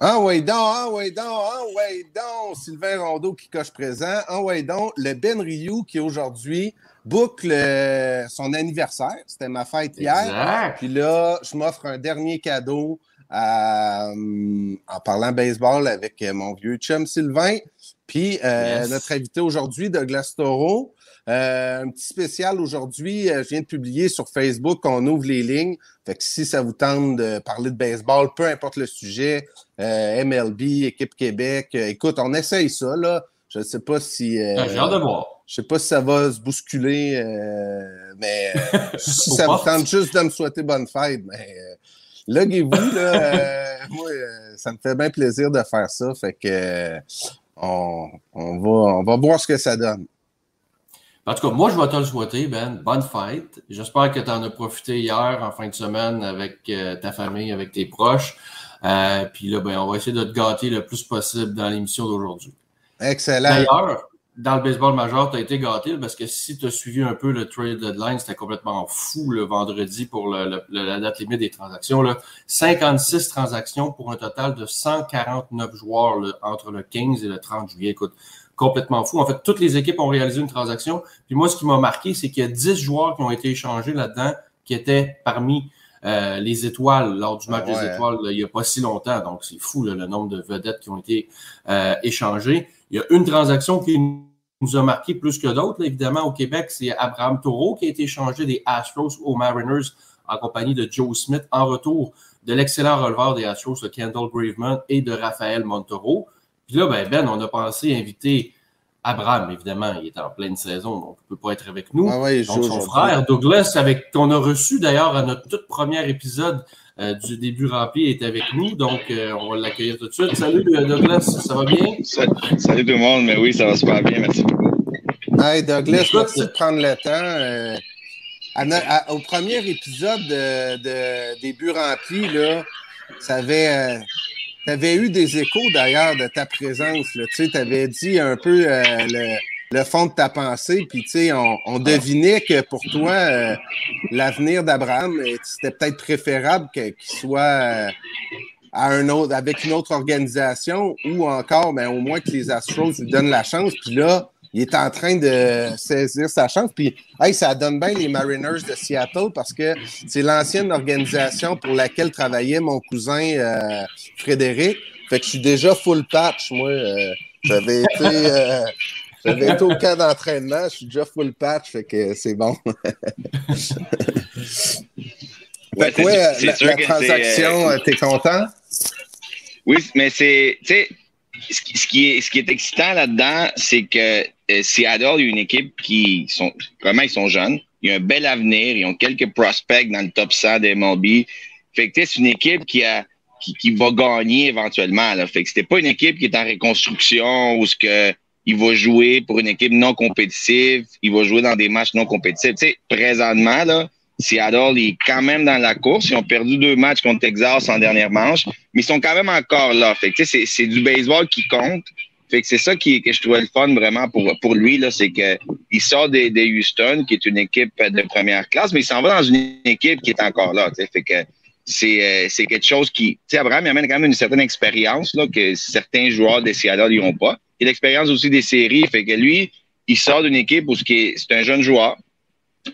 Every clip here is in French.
Ah ouais donc, ah ouais donc, ah ouais donc, Sylvain Rondeau qui coche présent. Ah ouais donc, le Ben Ryu qui aujourd'hui boucle euh, son anniversaire. C'était ma fête hier. Exact. Puis là, je m'offre un dernier cadeau à, euh, en parlant baseball avec euh, mon vieux chum Sylvain. Puis euh, Yes. notre invité aujourd'hui, Douglas Toro. Un petit spécial aujourd'hui, je viens de publier sur Facebook qu'on ouvre les lignes. Fait que si ça vous tente de parler de baseball, peu importe le sujet, MLB, Équipe Québec, écoute, on essaye ça, là. Je ne sais pas si. Ah, J'ai hâte de voir. Je sais pas si ça va se bousculer, euh, mais euh, si ça vous tente juste de me souhaiter bonne fête, mais euh, loguez-vous, là. euh, moi, euh, ça me fait bien plaisir de faire ça. Fait que on, on va, on va voir ce que ça donne. En tout cas, moi, je vais te le souhaiter, Ben. Bonne fête. J'espère que tu en as profité hier en fin de semaine avec ta famille, avec tes proches. Puis là, ben, on va essayer de te gâter le plus possible dans l'émission d'aujourd'hui. Excellent. D'ailleurs, dans le baseball majeur, tu as été gâté parce que si tu as suivi un peu le trade deadline, c'était complètement fou le vendredi pour le- le- le- la date limite des transactions. Là. 56 transactions pour un total de 149 joueurs là, entre le 15 et le 30 juillet. Écoute, complètement fou. En fait, toutes les équipes ont réalisé une transaction. Puis moi, ce qui m'a marqué, c'est qu'il y a 10 joueurs qui ont été échangés là-dedans qui étaient parmi euh, les étoiles lors du match Ah ouais. des étoiles là, il n'y a pas si longtemps. Donc, c'est fou là, le nombre de vedettes qui ont été euh, échangées. Il y a une transaction qui nous a marqué plus que d'autres. Évidemment, au Québec, c'est Abraham Taureau qui a été échangé des Astros aux Mariners en compagnie de Joe Smith en retour de l'excellent releveur des Astros, de Kendall Graveman et de Raphaël Montero. Puis là, ben, ben, on a pensé inviter Abraham, évidemment, il est en pleine saison, donc il ne peut pas être avec nous. Ah ouais, Donc, son frère Douglas, avec qu'on a reçu d'ailleurs à notre tout premier épisode euh, du début rempli, est avec nous. Donc, euh, on va l'accueillir tout de suite. Salut euh, Douglas, ça va bien? Salut, salut tout le monde, mais oui, ça va super bien, merci beaucoup. Hey Douglas, Écoute, merci de prendre le temps. euh, à no- à- au premier épisode de, de Début rempli, là, ça avait. tu avais eu des échos d'ailleurs de ta présence. Tu avais dit un peu euh, le, le fond de ta pensée, puis tu sais, on, on devinait que pour toi, euh, l'avenir d'Abraham, euh, c'était peut-être préférable qu'il soit euh, à un autre, avec une autre organisation ou encore, ben, au moins que les Astros lui donnent la chance. Puis là, il est en train de saisir sa chance. Puis, hey, ça donne bien les Mariners de Seattle parce que c'est l'ancienne organisation pour laquelle travaillait mon cousin euh, Frédéric. Fait que je suis déjà full patch, moi. euh, j'avais été. euh, j'avais été au camp d'entraînement, je suis déjà full patch, fait que c'est bon. Ouais, que ouais, c'est- la, c'est sûr la que c'est, transaction, euh, euh, t'es content? Oui, mais c'est, tu sais, ce qui- ce qui est, ce qui est excitant là-dedans, c'est que euh, Seattle, il y a une équipe qui sont, vraiment, ils sont jeunes. Il y a un bel avenir. Ils ont quelques prospects dans le top 100 des MLB. Fait que, c'est une équipe qui a, qui, qui va gagner éventuellement, là. Fait que c'était pas une équipe qui est en reconstruction ou ce que, il va jouer pour une équipe non compétitive. Il va jouer dans des matchs non compétitifs. Tu sais, présentement, là, Seattle est quand même dans la course. Ils ont perdu deux matchs contre Texas en dernière manche, mais ils sont quand même encore là. Fait tu sais, c'est, du baseball qui compte. Fait que c'est ça qui, que je trouvais le fun vraiment pour, lui, là, c'est que il sort de, de Houston, qui est une équipe de première classe, mais il s'en va dans une équipe qui est encore là. Fait que c'est, euh, c'est quelque chose qui. Tu sais, Abraham il amène quand même une certaine expérience que certains joueurs de Seattle n'ont pas. Et l'expérience aussi des séries. Fait que lui, il sort d'une équipe où c'est un jeune joueur.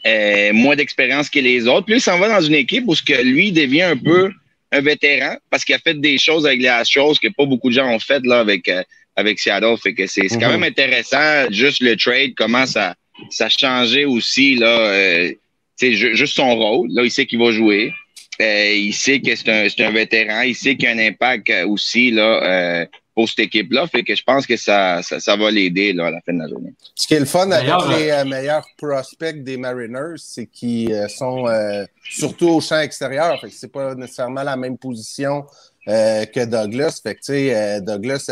euh, moins d'expérience que les autres. Puis il s'en va dans une équipe où ce que lui devient un peu un vétéran parce qu'il a fait des choses avec les Astros que pas beaucoup de gens ont fait là avec euh, avec Seattle. Fait que c'est quand Mhm. même intéressant juste le trade comment ça ça a changé aussi là. euh, juste son rôle. Là, il sait qu'il va jouer. Euh, il sait que c'est un, c'est un vétéran. Il sait qu'il y a un impact euh, aussi là, euh, pour cette équipe-là. Fait que je pense que ça, ça, ça va l'aider là, à la fin de la journée. Ce qui est le fun avec les euh, meilleurs prospects des Mariners, c'est qu'ils euh, sont euh, surtout au champ extérieur. Fait que c'est pas nécessairement la même position euh, que Douglas. Fait que, tu sais, euh, Douglas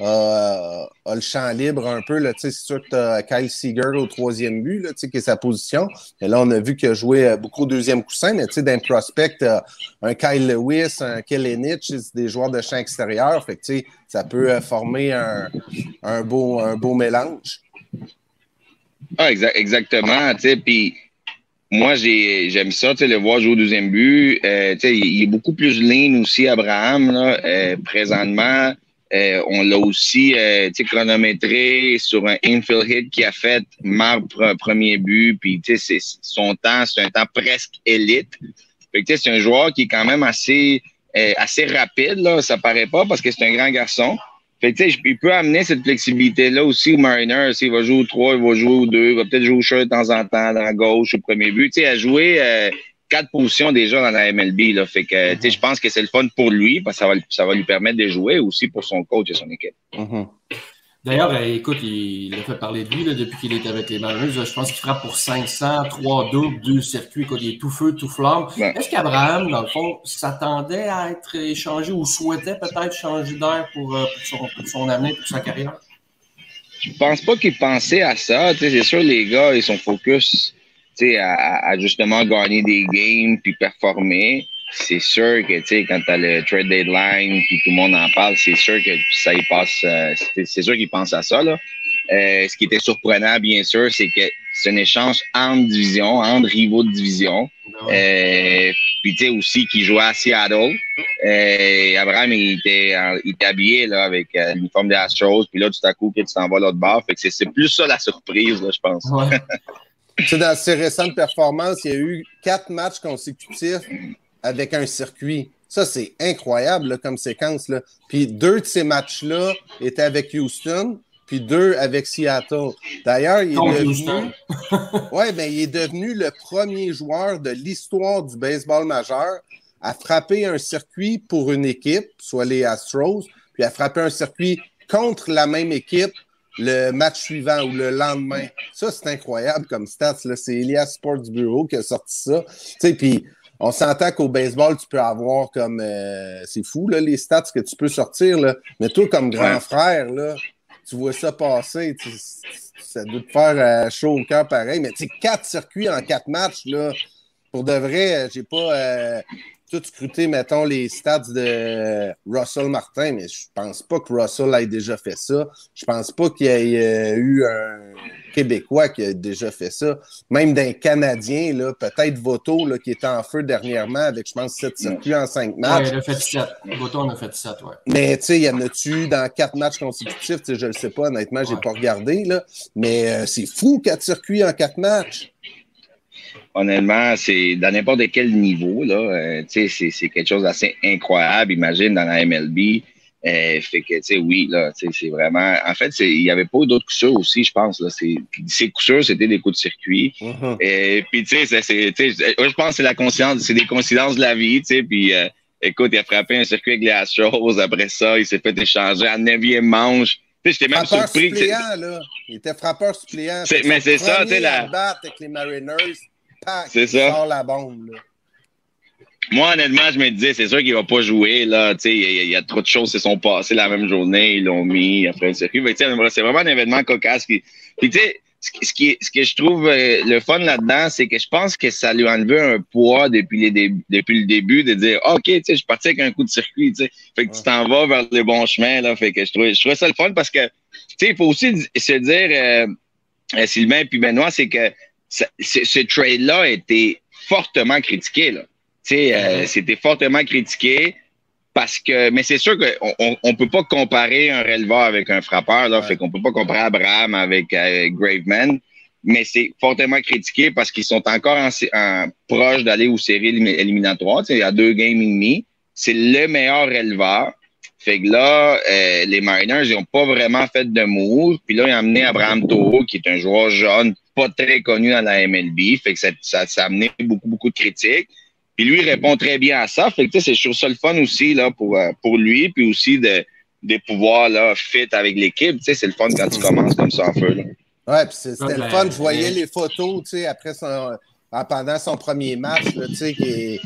a, a- le champ libre un peu. là. C'est sûr que Seager au troisième but, là, qui est sa position. Et là, on a vu qu'il a joué euh, beaucoup au deuxième coussin, mais d'un prospect, t'as un Kyle Lewis, un Kellenich, des joueurs de champ extérieur. Fait que, ça peut euh, former un, un, beau, un beau mélange. Ah, exa- exactement. Puis moi, j'ai, j'aime ça, le voir jouer au deuxième but. Euh, il est beaucoup plus lean aussi, Abraham, là, euh, présentement. Euh, on l'a aussi euh, chronométré sur un infield hit qui a fait marque pre- premier but. Puis, c'est- son temps, c'est un temps presque élite. C'est un joueur qui est quand même assez, euh, assez rapide, là. Ça paraît pas parce que c'est un grand garçon. Fait que, il peut amener cette flexibilité-là aussi aux Mariners. Il va jouer au 3, il va jouer au 2, il va peut-être jouer au de temps en temps, dans la gauche, au premier but. Tu sais, à jouer euh, quatre positions déjà dans la MLB. Là. Fait que, je pense que c'est le fun pour lui parce que ça va, ça va lui permettre de jouer aussi pour son coach et son équipe. Mhm. D'ailleurs, euh, écoute, il, il a fait parler de lui là, depuis qu'il est avec les Mariners. Je pense qu'il frappe pour 500, 3 doubles, 2 circuits. Écoute, il est tout feu, tout flamme. Ouais. Est-ce qu'Abraham, dans le fond, s'attendait à être échangé ou souhaitait peut-être changer d'air pour, euh, pour, son, pour son avenir, pour sa carrière? Je pense pas qu'il pensait à ça. C'est sûr, les gars, ils sont focus à, à- justement gagner des games puis performer. C'est sûr que quand tu as le trade deadline puis tout le monde en parle, c'est sûr que ça y passe. euh, c'est- sûr qu'ils pensent à ça. Là. Euh, ce qui était surprenant, bien sûr, c'est que c'est un échange entre divisions, entre rivaux de division. Euh, puis tu sais aussi qui jouait à Seattle. Euh, Abraham il était, il était habillé là, avec euh, l'uniforme des Astros. Puis là, tout à coup, tu t'en vas l'autre bord. Fait que c'est- c'est plus ça la surprise, là, je pense. Ouais. Sais, dans ses récentes performances, il y a eu quatre matchs consécutifs avec un circuit. Ça, c'est incroyable là, comme séquence. Là. Puis deux de ces matchs-là étaient avec Houston, puis deux avec Seattle. D'ailleurs, il est Contre devenu. Ouais, ben, il est devenu le premier joueur de l'histoire du baseball majeur à frapper un circuit pour une équipe, soit les Astros, puis à frapper un circuit contre la même équipe le match suivant ou le lendemain. Ça, c'est incroyable comme stats. C'est Elias Sports Bureau qui a sorti ça. Tu sais, puis on s'entend qu'au baseball, tu peux avoir comme... euh, c'est fou, là, les stats que tu peux sortir. Là. Mais toi, comme grand Ouais. frère, là, tu vois ça passer. tu- ça doit te faire euh, chaud au cœur pareil. Mais tu sais, quatre circuits en quatre matchs, là, pour de vrai, j'ai pas euh, tout scruté, mettons, les stats de Russell Martin, mais je pense pas que Russell ait déjà fait ça. Je pense pas qu'il y ait euh, eu un Québécois qui a déjà fait ça. Même d'un Canadien, là, peut-être Voto, là, qui était en feu dernièrement avec, je pense, sept circuits en cinq Ouais, matchs. il a fait 7. Boton en a fait 7, ouais. Mais tu sais, il y en a-tu dans quatre matchs consécutifs? Je ne sais pas, honnêtement, j'ai Ouais. pas regardé. Là. Mais euh, c'est fou, quatre circuits en quatre matchs. Honnêtement, c'est dans n'importe quel niveau, là, euh, tu sais, c'est, c'est quelque chose d'assez incroyable, imagine, dans la MLB. Euh, fait que, tu sais, oui, là, tu sais, c'est vraiment. En fait, il n'y avait pas d'autres coups sûrs aussi, je pense. Là, c'est, ces coups sûrs, c'était des coups de circuit. Mhm. Et puis, tu sais, c'est, c'est, tu sais, moi, je pense que c'est la conscience, c'est des coïncidences de la vie, tu sais. Puis, euh, écoute, il a frappé un circuit avec les Astros. Après ça, il s'est fait échanger à neuvième manche. Tu sais, j'étais même Frappeur surpris que suppléant, là. Il était frappeur suppléant. C'est- mais c'est ça, tu sais, la- avec les Mariners. C'est ça. sort la bombe, là. Moi, honnêtement, je me disais, c'est sûr qu'il va pas jouer, là. Tu sais, il y, a- il y a trop de choses qui se sont passées la même journée. Ils l'ont mis après le circuit. C'est vraiment un événement cocasse. Qui... Puis, tu sais, ce, qui- ce, qui est- ce que je trouve euh, le fun là-dedans, c'est que je pense que ça lui a enlevé un poids depuis, les dé- depuis le début de dire, OK, tu sais, je suis parti avec un coup de circuit, tu sais. Fait que tu t'en vas vers le bon chemin, là. Fait que je trouvais, je trouvais ça le fun parce que, tu sais, il faut aussi se dire, euh, euh, Sylvain puis Benoît, c'est que ça- ce, trade-là a été fortement critiqué, là. Tu sais, euh, c'était fortement critiqué parce que, mais c'est sûr qu'on on, on peut pas comparer un releveur avec un frappeur, là. Ouais. Fait qu'on peut pas comparer Abraham avec euh, Graveman. Mais c'est fortement critiqué parce qu'ils sont encore en, proches d'aller aux séries élim- éliminatoires. Tu sais, il y a deux games et demi. C'est le meilleur releveur. Fait que là, euh, les Mariners, ils ont pas vraiment fait de move. Puis là, ils ont amené Abraham Toro, qui est un joueur jeune, pas très connu dans la MLB. Fait que ça, ça, ça a amené beaucoup, beaucoup de critiques. Puis lui, il répond très bien à ça. Fait que tu sais, c'est trouve ça le fun aussi là, pour, euh, pour lui, puis aussi de, de pouvoir là, fit avec l'équipe. Tu sais, c'est le fun quand tu commences comme ça en feu. Là. Ouais, puis c'est- c'était Ouais, le ben, fun. Je voyais les photos, tu sais, après son, pendant son premier match, là, tu sais, qui est-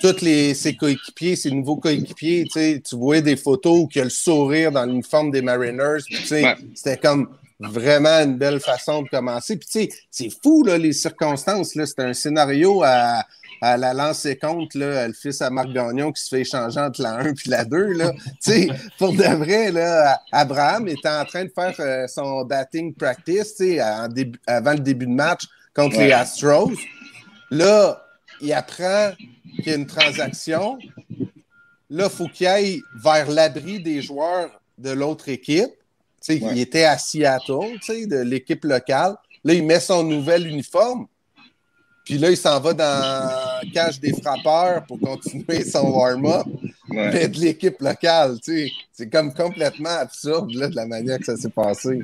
tous les, ses coéquipiers, ses nouveaux coéquipiers, tu voyais des photos où il y a le sourire dans l'uniforme des Mariners. C'était comme vraiment une belle façon de commencer. Puis tu sais, c'est fou, là, les circonstances. C'était un scénario à, à la lancer compte, là, le fils à Marc Gagnon qui se fait échanger entre la 1 et la 2. Là. pour de vrai, là, Abraham était en train de faire euh, son batting practice en début, avant le début de match contre les Astros. Là, il apprend qu'il y a une transaction. Là, il faut qu'il aille vers l'abri des joueurs de l'autre équipe. Il était à Seattle, de l'équipe locale. Là, il met son nouvel uniforme. Puis là, il s'en va dans la cage des frappeurs pour continuer son warm-up. Mais de l'équipe locale, tu sais. C'est comme complètement absurde, là, de la manière que ça s'est passé.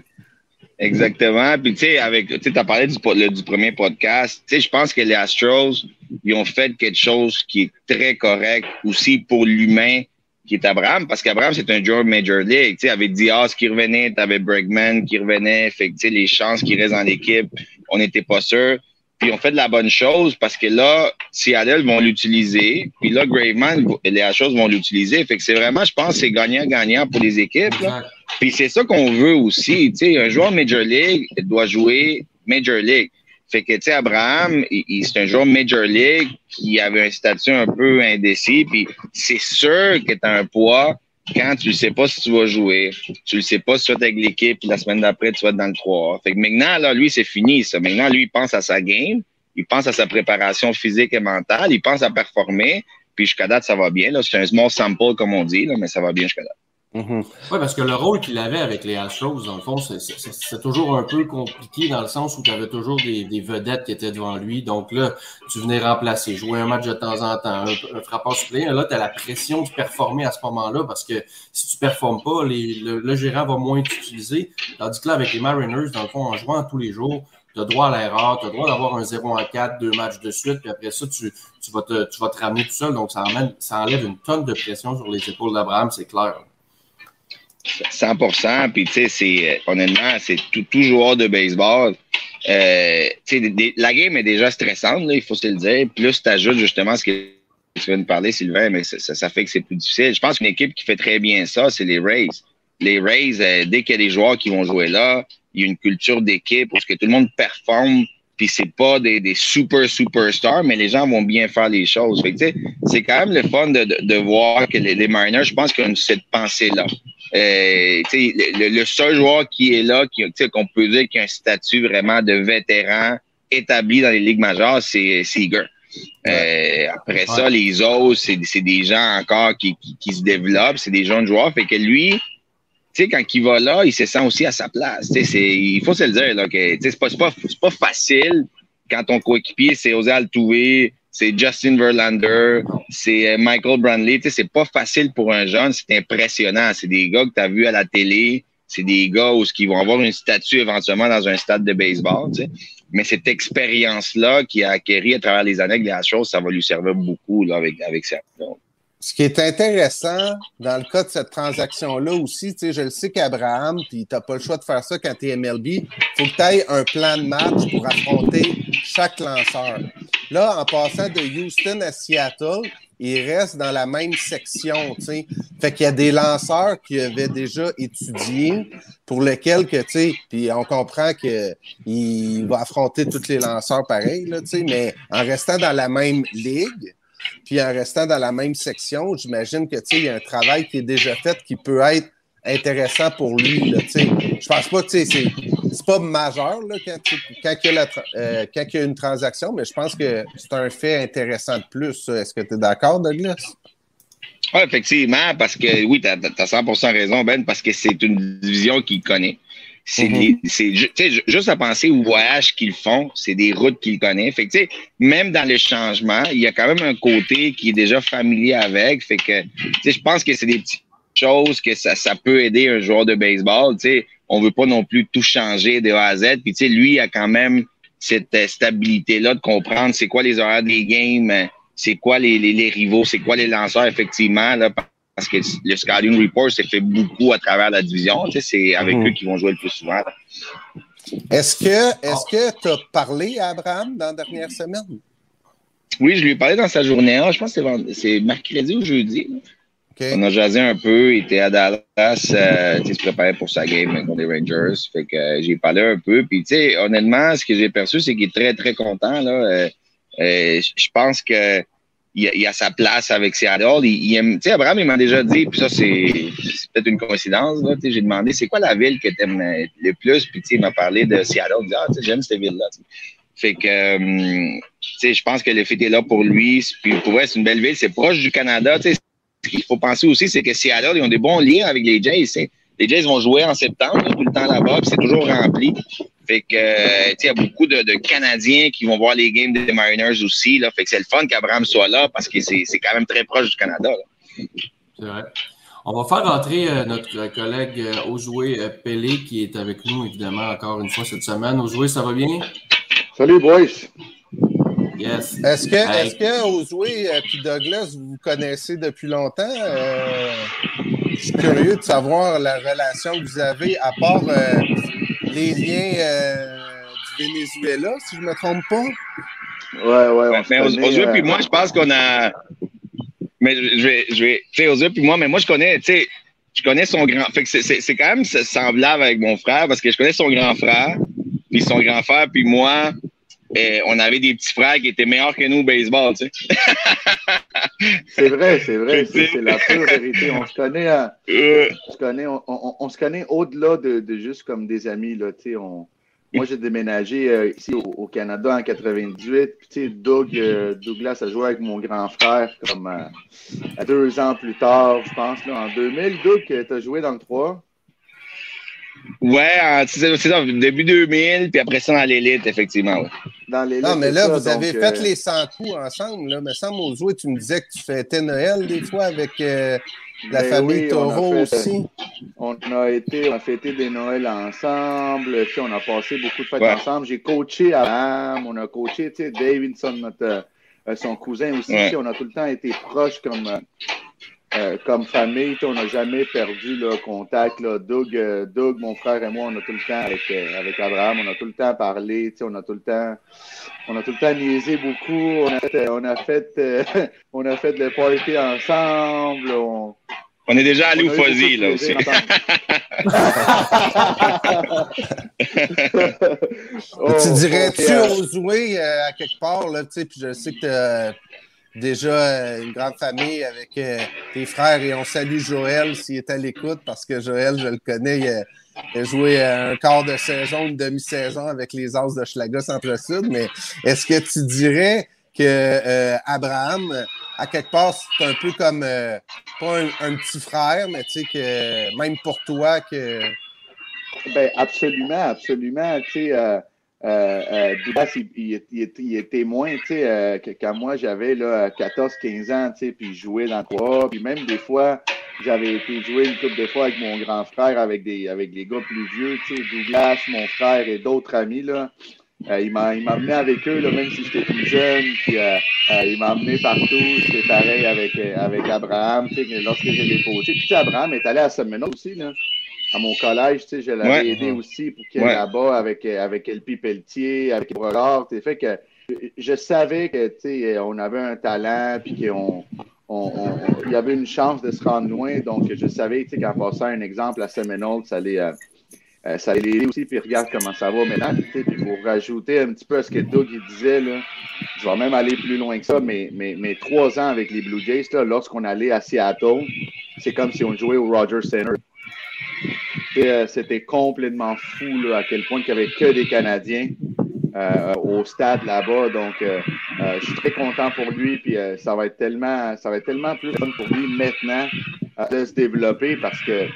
Exactement. Puis, tu sais, avec, tu as parlé du, du, premier podcast. Tu sais, je pense que les Astros, ils ont fait quelque chose qui est très correct aussi pour l'humain qui est Abraham, parce qu'Abraham, c'est un joueur Major League. Tu sais, avec Diaz qui revenait, tu avais Bregman qui revenait. Fait que, tu sais, les chances qu'il reste dans l'équipe, on n'était pas sûr. Puis on fait de la bonne chose parce que là, Seattle vont l'utiliser. Puis là, Graveman, les choses vont l'utiliser. Fait que c'est vraiment, je pense, c'est gagnant-gagnant pour les équipes. Puis c'est ça qu'on veut aussi. Tu sais, un joueur Major League doit jouer Major League. Fait que, tu sais, Abraham, il, c'est un joueur Major League qui avait un statut un peu indécis. Puis c'est sûr que tu as un poids quand tu ne sais pas si tu vas jouer, tu ne sais pas si tu vas être avec l'équipe, puis la semaine d'après, tu vas être dans le 3 Fait que maintenant, là, lui, c'est fini, ça. Maintenant, lui, il pense à sa game, il pense à sa préparation physique et mentale, il pense à performer, puis jusqu'à date, ça va bien. Là. C'est un small sample, comme on dit, là, mais ça va bien jusqu'à date. Mm-hmm. Oui, parce que le rôle qu'il avait avec les Astros, dans le fond, c'est toujours un peu compliqué dans le sens où tu avais toujours des, vedettes qui étaient devant lui. Donc là, tu venais remplacer, jouer un match de temps en temps, un, frappeur suppléant. Là, tu as la pression de performer à ce moment-là parce que si tu performes pas, le, gérant va moins t'utiliser. Tandis que là, avec les Mariners, dans le fond, en jouant tous les jours, tu as droit à l'erreur, tu as droit d'avoir un 0 à 4, deux matchs de suite, puis après ça, tu, vas, te, tu vas te ramener tout seul. Donc, ça, ça enlève une tonne de pression sur les épaules d'Abraham, c'est clair. 100 Puis, tu sais, c'est, euh, honnêtement, c'est tout, tout, joueur de baseball. Euh, la game est déjà stressante, là, il faut se le dire. Plus tu ajoutes justement ce que tu viens de parler, Sylvain, mais ça, ça, fait que c'est plus difficile. Je pense qu'une équipe qui fait très bien ça, c'est les Rays. Les Rays, euh, dès qu'il y a des joueurs qui vont jouer là, il y a une culture d'équipe où tout le monde performe puis c'est pas des, des super superstars, mais les gens vont bien faire les choses. c'est quand même le fun de, de, voir que les, les Mariners, je pense qu'ils ont cette pensée-là. Euh, le, le, seul joueur qui est là, qui, qu'on peut dire qu'il a un statut vraiment de vétéran établi dans les ligues majeures, c'est Seager. Euh, après ça, les autres, c'est des gens encore qui, qui, qui se développent, c'est des jeunes joueurs. Fait que lui, sais, quand il va là, il se sent aussi à sa place. il faut se le dire, là, que c'est pas, pas, pas facile quand ton coéquipier, c'est José Altuve, c'est Justin Verlander, c'est euh, Michael Brandley. C'est pas facile pour un jeune, c'est impressionnant. C'est des gars que tu as vus à la télé, c'est des gars où, qui vont avoir une statue éventuellement dans un stade de baseball. Mais cette expérience-là qui a acquéri à travers les années avec les choses, ça va lui servir beaucoup là, avec, avec ça. Ce qui est intéressant dans le cas de cette transaction-là aussi, je le sais qu'Abraham, puis tu n'as pas le choix de faire ça quand tu es MLB, il faut que tu aies un plan de match pour affronter chaque lanceur. Là, en passant de Houston à Seattle, il reste dans la même section, tu sais. Fait qu'il y a des lanceurs qui avaient déjà étudié, pour lesquels que, tu sais, puis on comprend qu'il va affronter tous les lanceurs pareils, là, mais en restant dans la même ligue, puis en restant dans la même section, j'imagine que il y a un travail qui est déjà fait qui peut être intéressant pour lui. Là, je pense pas que c'est, c'est pas majeur quand, quand, il y a euh, quand, il y a une transaction, mais je pense que c'est un fait intéressant de plus. Est-ce que tu es d'accord, Douglas? Oui, effectivement, parce que oui, tu as, 100% raison, Ben, parce que c'est une division qu'il connaît. C'est mm-hmm. juste à penser aux voyages qu'ils font, c'est des routes qu'ils connaissent. Fait que, même dans les changements, il y a quand même un côté qui est déjà familier avec. Fait que, je pense que c'est des petites choses que ça, ça peut aider un joueur de baseball. sais on veut pas non plus tout changer de A à Z. Puis, lui, il a quand même cette euh, stabilité-là de comprendre c'est quoi les horaires des games, c'est quoi les, les, les rivaux, c'est quoi les lanceurs, effectivement. Là, parce que le scouting report s'est fait beaucoup à travers la division. Tu sais, c'est avec mhm. eux qu'ils vont jouer le plus souvent. Est-ce que est-ce que tu as parlé à Abraham dans la dernière semaine? Oui, je lui ai parlé dans sa journée. je pense que c'est mercredi ou jeudi. On a jasé un peu. Il était à Dallas. Euh, il se préparait pour sa game contre les Rangers. Fait que euh, j'ai parlé un peu. Puis, honnêtement, ce que j'ai perçu, c'est qu'il est très, très content. Là. Euh, je pense que il a, sa place avec Seattle. Il, Abraham, il m'a déjà dit, puis ça, c'est, peut-être une coïncidence, j'ai demandé, c'est quoi la ville que tu aimes le plus? Puis, il m'a parlé de Seattle. Il dit, ah, j'aime cette ville-là. Fait que, sais, je pense que le fait est là pour lui. Puis, pour vrai, c'est une belle ville. C'est proche du Canada, ce qu'il faut penser aussi, c'est que Seattle, ils ont des bons liens avec les Jays. Les Jays vont jouer en septembre, tout le temps là-bas, puis c'est toujours rempli. Fait que, euh, il y a beaucoup de, Canadiens qui vont voir les games des Mariners aussi. Là. Fait que c'est le fun qu'Abraham soit là parce que c'est quand même très proche du Canada. C'est vrai. On va faire rentrer euh, notre collègue euh, Ojoué Pelé qui est avec nous, évidemment, encore une fois cette semaine. Ojoué, ça va bien? Salut, boys. Est-ce que, est-ce que Ozoué et euh, Douglas, vous vous connaissez depuis longtemps? Euh, je suis curieux de savoir la relation que vous avez, à part euh, les liens du Venezuela, si je ne me trompe pas. Ouais, ouais. mais Ozoué puis moi, je pense qu'on a. Mais je vais. Je vais tu sais, puis moi, mais moi, je connais, tu sais, je connais son grand. Fait que c'est quand même semblable avec mon frère parce que je connais son grand frère, puis son grand frère, puis moi on avait des petits frères qui étaient meilleurs que nous au baseball, tu sais. c'est vrai, c'est vrai, c'est la pure vérité. On se connaît, on, se connaît, on, se connaît au-delà de, juste comme des amis, là, tu sais. moi, j'ai déménagé euh, ici au, Canada en 98. Puis, tu sais, Doug, euh, Douglas a joué avec mon grand frère comme euh, deux ans plus tard, je pense, là, en 2000. Doug, tu as joué dans le 3. Ouais, c'est ça, début 2000, puis après ça dans l'élite, effectivement. Ouais. Dans l'élite. Non, mais là, vous avez fait euh, les 100 coups ensemble. Là. Mais sans Mozo, tu me disais que tu fêtais Noël des fois avec euh, la ben famille Taureau aussi. On a été, on a fêté des Noëls ensemble, puis on a passé beaucoup de fêtes ensemble. J'ai coaché Abraham, on a coaché Davidson, notre, euh, son cousin aussi. On a tout le temps été proches comme euh, comme famille, on n'a jamais perdu le contact. Là. Doug, euh, Doug, mon frère et moi, on a tout le temps avec, euh, avec Abraham, on a tout le temps parlé, on a tout le temps, on a tout le temps niaisé beaucoup. On a fait, on a fait, on a fait le party ensemble. On, on est déjà allé au Fuzzy, là aussi. tu dirais-tu aux jouer à quelque part, là, tu sais, puis je sais que déjà euh, une grande famille avec euh, tes frères et on salue Joël s'il est à l'écoute parce que Joël, je le connais, il a, joué un quart de saison, une demi-saison avec les As de Schlager Centre-Sud. Mais est-ce que tu dirais que euh, Abraham, à quelque part, c'est un peu comme pas un, petit frère, mais tu sais que même pour toi que. Ben absolument, absolument. Tu sais, euh, euh il, il, est témoin, tu sais, euh, quand moi j'avais 14-15 ans, tu sais, puis je jouais dans quoi, puis même des fois, j'avais été jouer une couple de fois avec mon grand frère, avec des, avec gars plus vieux, tu sais, Douglas, mon frère et d'autres amis, là. Euh, il m'a amené avec eux, là, même si j'étais plus jeune, puis il m'a amené partout. C'était pareil avec, avec Abraham, tu sais, lorsque j'ai déposé. Puis, Abraham est allé à Seminole aussi, là à mon collège, tu sais, je l'avais aidé aussi pour qu'il ouais. là-bas avec, avec Elpi Pelletier, avec Brogard. fait que je savais que, tu sais, on avait un talent, puis qu'on on, il y avait une chance de se rendre loin. Donc, je savais, tu sais, qu'en passant un exemple à Seminole, ça allait, euh, euh, ça allait aussi. Puis regarde comment ça va maintenant. Puis pour rajouter un petit peu à ce que Doug il disait, là, je vais même aller plus loin que ça, mais, mais, mais trois ans avec les Blue Jays, lorsqu'on allait à Seattle, c'est comme si on jouait au Rogers Center. Euh, c'était complètement fou à quel point il n'y avait que des Canadiens euh, au stade là-bas. Donc, euh, je suis très content pour lui. Puis ça va être tellement, ça va être tellement plus fun pour lui maintenant de se développer parce que,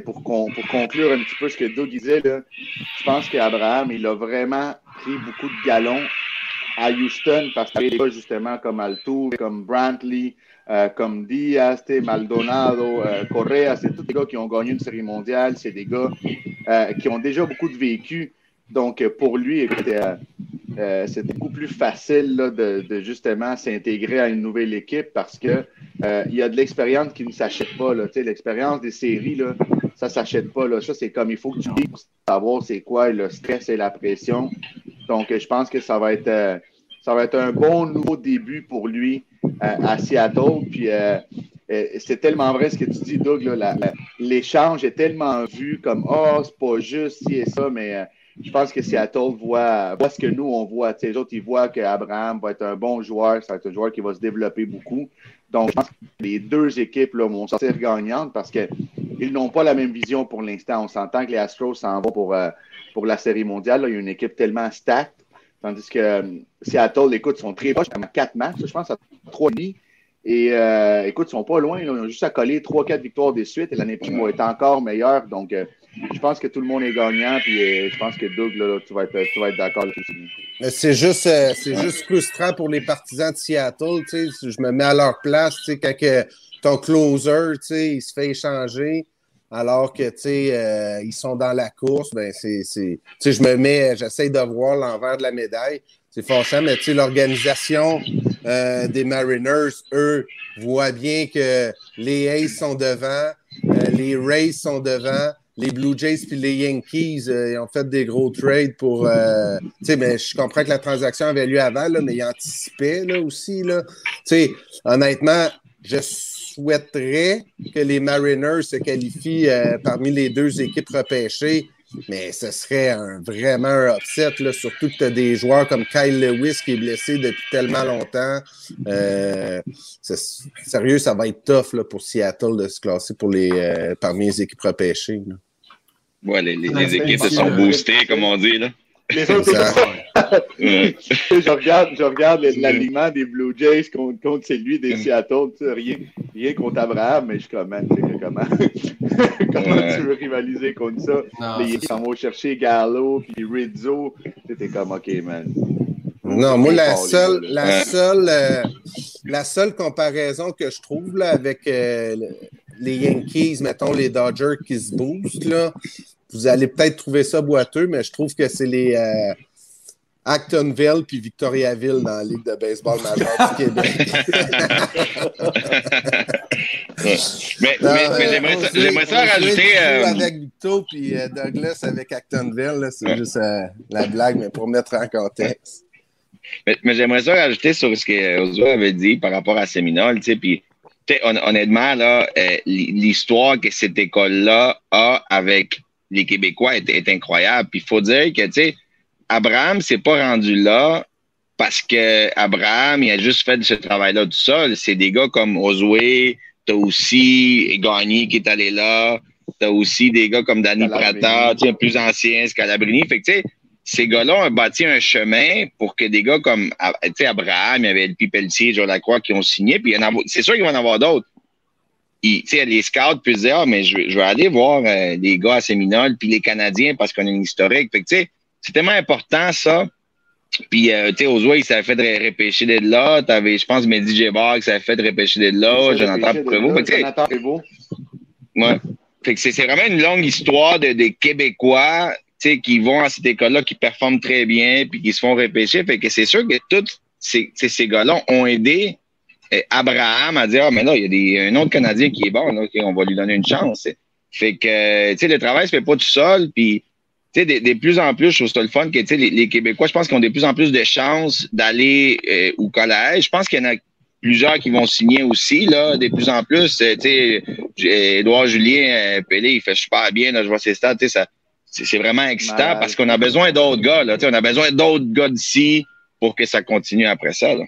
pour, pour conclure un petit peu ce que Doug disait, je pense qu'Abraham, il a vraiment pris beaucoup de galons à Houston parce qu'il y a des justement comme Altour, comme Brantley, euh, comme Diaz, Maldonado, euh, Correa, c'est tous des gars qui ont gagné une série mondiale, c'est des gars euh, qui ont déjà beaucoup de vécu. Donc, pour lui, c'était beaucoup plus facile de, justement s'intégrer à une nouvelle équipe parce que il y a de l'expérience qui ne s'achète pas. L'expérience des séries, là, ça ne s'achète pas. Là. Ça, c'est comme il faut que tu pour savoir c'est quoi le stress et la pression. Donc, je pense que ça va être ça va être un bon nouveau début pour lui à Seattle. Puis c'est tellement vrai ce que tu dis, Doug. L'échange est tellement vu comme Oh, c'est pas juste, si et ça, mais je pense que Seattle voit, ce que nous, on voit. les autres, ils voient qu'Abraham va être un bon joueur, être un joueur qui va se développer beaucoup. Donc, je pense que les deux équipes là, vont sortir gagnantes parce qu'ils n'ont pas la même vision pour l'instant. On s'entend que les Astros s'en vont pour, euh, pour la Série mondiale. Il y a une équipe tellement stacked. Tandis que euh, Seattle, écoute, sont très proches, à quatre matchs, je pense, à trois demi. Et euh, écoute, ils sont pas loin. Ils ont juste à coller trois, quatre victoires de suite et l'année prochaine va être encore meilleure. Donc, je pense que tout le monde est gagnant. Puis euh, je pense que Doug, là, tu vas être, être d'accord c'est juste, euh, c'est juste frustrant pour les partisans de Seattle. Je me mets à leur place quand que ton closer il se fait échanger alors que euh, ils sont dans la course. Ben, c'est, je me mets, j'essaie de voir l'envers de la médaille. C'est fâchant, mais l'organisation des Mariners, eux, voient bien que les Aces sont devant, les Rays sont devant, les Blue Jays puis les Yankees euh, ils ont fait des gros trades pour. Euh, tu sais, mais je comprends que la transaction avait lieu avant, là, mais ils anticipaient là, aussi. Là. Tu sais, honnêtement, je souhaiterais que les Mariners se qualifient euh, parmi les deux équipes repêchées. Mais ce serait un, vraiment un upset, là, surtout que tu as des joueurs comme Kyle Lewis qui est blessé depuis tellement longtemps. sérieux, ça va être tough là, pour Seattle de se classer pour les, parmi les équipes repêchées. Là. Ouais, les, les, équipes se sont boostées, comme on dit. Là. Les autres, je regarde, je regarde l'alignement des Blue Jays contre, contre celui des Seattle. Tu sais, rien, rien contre Abraham, mais je suis comme, comment, comment tu veux rivaliser contre ça? les Yankees vont chercher Gallo puis Rizzo. C'était comme, OK, man. Non, moi, la seule, la, seule, euh, la seule comparaison que je trouve là, avec euh, les Yankees, mettons les Dodgers qui se boostent, là, vous allez peut-être trouver ça boiteux, mais je trouve que c'est les euh, Actonville puis Victoriaville dans la Ligue de baseball majeure du Québec. mais, mais, j'aimerais ça rajouter. Euh... Avec Victo puis euh, Douglas avec Actonville, c'est juste euh, la blague, mais pour mettre en contexte. Mais, j'aimerais ça rajouter sur ce que Ozo avait dit par rapport à Séminole, tu sais, puis honnêtement, là, l'histoire que cette école-là a avec les Québécois est, incroyable. Puis il faut dire que, tu sais, Abraham s'est pas rendu là parce que Abraham, il a juste fait ce travail-là tout seul. C'est des gars comme Ozoé, t'as aussi Gagné qui est allé là, t'as aussi des gars comme Danny Prata, tu sais, plus ancien, Scalabrini. Fait que, tu sais, ces gars-là ont bâti un chemin pour que des gars comme Abraham, il y avait le Pipeltier, Joe Lacroix qui ont signé, puis c'est sûr qu'il va y en avoir d'autres les scouts peuvent dire, ah, mais je, vais aller voir euh, les gars à Séminole, puis les Canadiens, parce qu'on a une historique. Fait que, c'est tellement important, ça. Puis, euh, tu sais, Ozoa, il s'est fait repêcher de là. T'avais, je pense, Mehdi Djebar qui s'est fait repêcher de là. Jonathan Prévost. Jonathan Prévost. Ouais. Fait que c'est vraiment une longue histoire de, des Québécois, tu sais, qui vont à cette école-là, qui performent très bien, puis qui se font repêcher. Fait que c'est sûr que tous ces, ces gars-là ont aidé Abraham a dit Ah, mais là, il y a des, un autre Canadien qui est bon, là, on va lui donner une chance. Fait que, tu sais, le travail se fait pas tout seul, puis, tu sais, de, plus en plus, je trouve ça le fun que, tu sais, les, Québécois, je pense qu'ils ont de plus en plus de chances d'aller euh, au collège. Je pense qu'il y en a plusieurs qui vont signer aussi, là, de plus en plus. Euh, tu sais, Édouard Julien euh, Pelé, il fait super bien, là, je vois ses stats, tu sais, ça, c'est vraiment excitant parce qu'on a besoin d'autres gars, là, tu sais, on a besoin d'autres gars d'ici pour que ça continue après ça, là.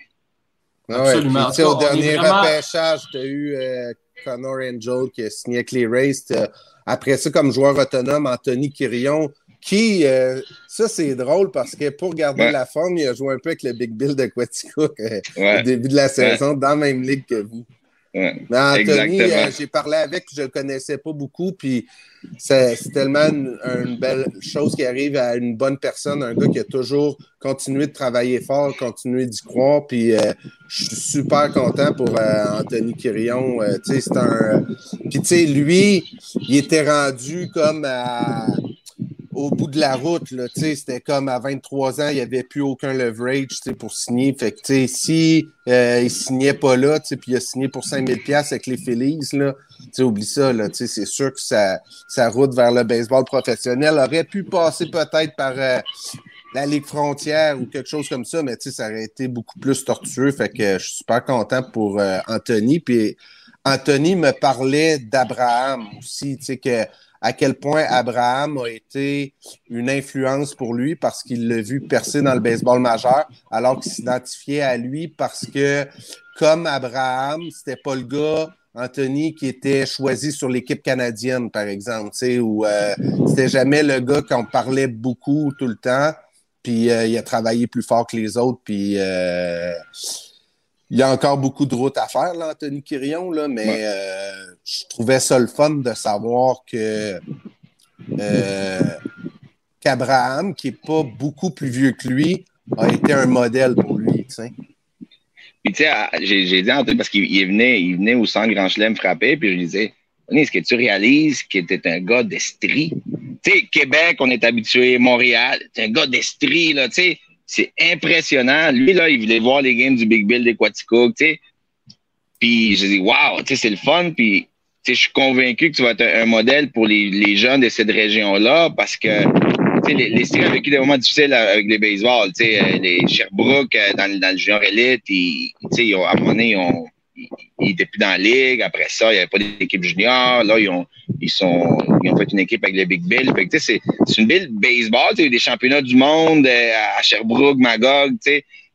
Ah Absolument. au dernier repêchage, tu as eu euh, Connor Angel qui a signé avec les Rays. Après ça, comme joueur autonome, Anthony Quirion, qui, euh, ça c'est drôle parce que pour garder la forme, il a joué un peu avec le Big Bill de Quaticook euh, au début de la saison, dans la même ligue que vous. Mais Anthony, euh, j'ai parlé avec, je ne le connaissais pas beaucoup, puis c'est tellement une, belle chose qui arrive à une bonne personne, un gars qui a toujours continué de travailler fort, continué d'y croire, puis je suis super content pour Anthony Quirion. c'est un. Puis tu sais, lui, il était rendu comme à au bout de la route, c'était comme à 23 ans, il n'y avait plus aucun leverage pour signer. Fait que si euh, il signait pas là, puis il a signé pour 5000 avec les Phillies, là, oublie ça, c'est sûr que sa, route vers le baseball professionnel aurait pu passer peut-être par, euh, la Ligue frontière ou quelque chose comme ça, mais ça aurait été beaucoup plus tortueux. Fait que je suis super content pour euh, Anthony. Puis Anthony me parlait d'Abraham aussi, tu sais, que à quel point Abraham a été une influence pour lui parce qu'il l'a vu percer dans le baseball majeur, alors qu'il s'identifiait à lui parce que, comme Abraham, c'était pas le gars Anthony qui était choisi sur l'équipe canadienne, par exemple, tu sais, euh, c'était jamais le gars qu'on parlait beaucoup tout le temps, puis euh, il a travaillé plus fort que les autres, puis euh, il y a encore beaucoup de routes à faire, là, Anthony Quirion, là, mais je trouvais ça le fun de savoir que qu'Abraham, qui est pas beaucoup plus vieux que lui, a été un modèle pour lui, tu sais. Puis, tu sais, j'ai dit Anthony, parce qu'il venait, il venait au centre Grand Chelem frapper, puis je lui disais, est-ce que tu réalises qu'il était un gars d'Estrie? Tu sais, Québec, on est habitué, Montréal, c'est un gars d'Estrie, là, tu sais, c'est impressionnant. Lui, là, il voulait voir les games du Big Bill des tu sais. Puis, je dis, wow, tu sais, c'est le fun, puis, tu sais, je suis convaincu que tu vas être un, modèle pour les, les jeunes de cette région-là, parce que les, les ont vécu des moments difficiles avec les baseball. Euh, les Sherbrooke, euh, dans, dans le junior élite, ils, ils ont, à un moment donné, ils n'étaient plus dans la ligue. Après ça, il n'y avait pas d'équipe junior. Là, ils ont, ils, ont fait une équipe avec le Big Bill. C'est, une ville baseball. Y a eu des championnats du monde euh, à Sherbrooke, Magog,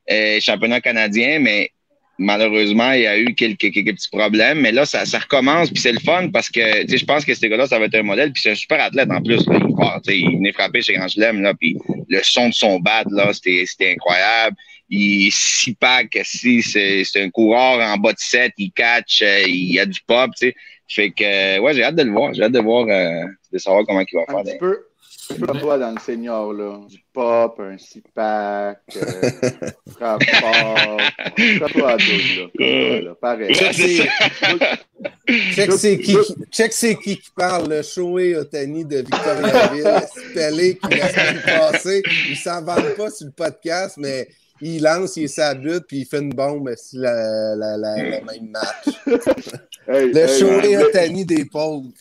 euh, championnat canadien, mais malheureusement, il y a eu quelques, petits problèmes, mais là, ça, recommence, puis c'est le fun parce que je pense que ce gars-là, ça va être un modèle, puis c'est un super athlète en plus. Il, il venait frapper chez Grand Chelem, là, puis le son de son bat, là, c'était incroyable. Il six pack, si c'est un coureur en bas de 7, il catch, euh, il a du pop, tu sais. Fait que, ouais, j'ai hâte de le voir. J'ai hâte de voir, euh, de savoir comment il va un faire. Petit peu, comme toi dans le senior, là. Du pop, un six-pack, euh, frappe fort. Comme toi à là. là. Pareil. Check c'est qui, check c'est qui qui parle, le Shoei Otani de Victoriaville. Pelé qui la semaine passée, il s'en vante pas sur le podcast, mais il lance, il est sa but, puis il fait une bombe si la, la, même match. Hey, le hey, Shoei Otani des pauvres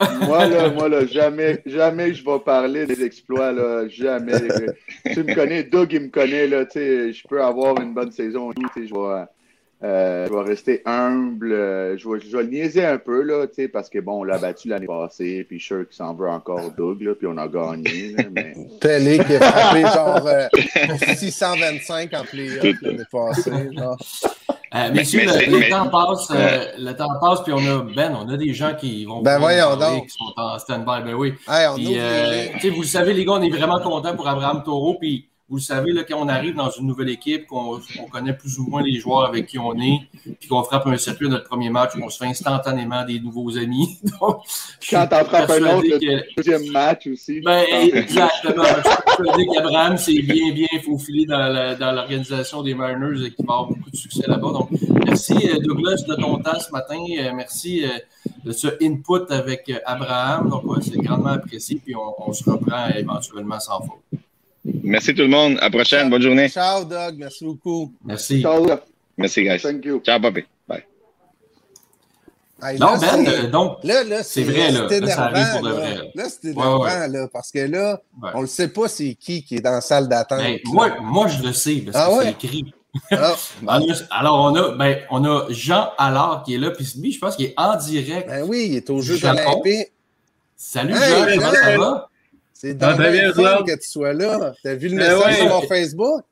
moi, là, moi, là, jamais, jamais je vais parler des exploits, là, jamais. tu me connais, Doug, il me connaît, là, tu sais, je peux avoir une bonne saison, tu sais, je vais, euh, je vais rester humble, je vais, je vais le niaiser un peu, là, tu sais, parce que, bon, on l'a battu l'année passée, puis je suis sûr qu'il s'en veut encore, Doug, là, puis on a gagné, là, mais... Pelé qui a frappé, genre, euh, 625 en play l'année passée, genre. Euh, messieurs, le, le, temps passe, euh, le temps passe, puis on a Ben, on a des gens qui vont ben voyons donc. qui sont en stand-by. Ben oui. Hey, on puis, euh, vous le savez, les gars, on est vraiment contents pour Abraham Taureau. Puis vous le savez, là, quand on arrive dans une nouvelle équipe, qu'on connaît plus ou moins les joueurs avec qui on est, puis qu'on frappe un circuit à notre premier match, on se fait instantanément des nouveaux amis. Donc, quand t'en frappes un autre, que... le deuxième match aussi. Ben, exactement. je suis persuadé qu'Abraham s'est bien, bien faufilé dans l'organisation des Mariners et qu'il va avoir beaucoup de succès là-bas. Donc, merci euh, Douglas de ton temps ce matin. Euh, merci euh, de ce input avec Abraham. Donc, c'est grandement apprécié, puis on, on se reprend éventuellement sans faute. Merci tout le monde. À la prochaine. Bonne journée. Ciao, Doug. Merci beaucoup. Merci. Ciao. Merci, guys. Thank you. Ciao, papi. Bye. Hey, non, là, Ben, donc, là, là, c'est vrai, là. Énervant, là, ça arrive pour de là. vrai. Là, c'est énervant, Ouais, ouais. là, parce que là, Ouais. on ne sait pas c'est qui qui est dans la salle d'attente. Ben, moi, moi, je le sais, parce Ah que ouais? c'est écrit. Ah, Alors, alors, on a, ben, on a Jean Allard qui est là, puis lui, je pense qu'il est en direct. ben oui, il est aux Jeux Japon. olympiques. Salut, Hey, Jean! comment ça va? C'est Ah, dans bien, le fun que tu sois là. Tu as vu le Ben message ouais. sur mon Facebook?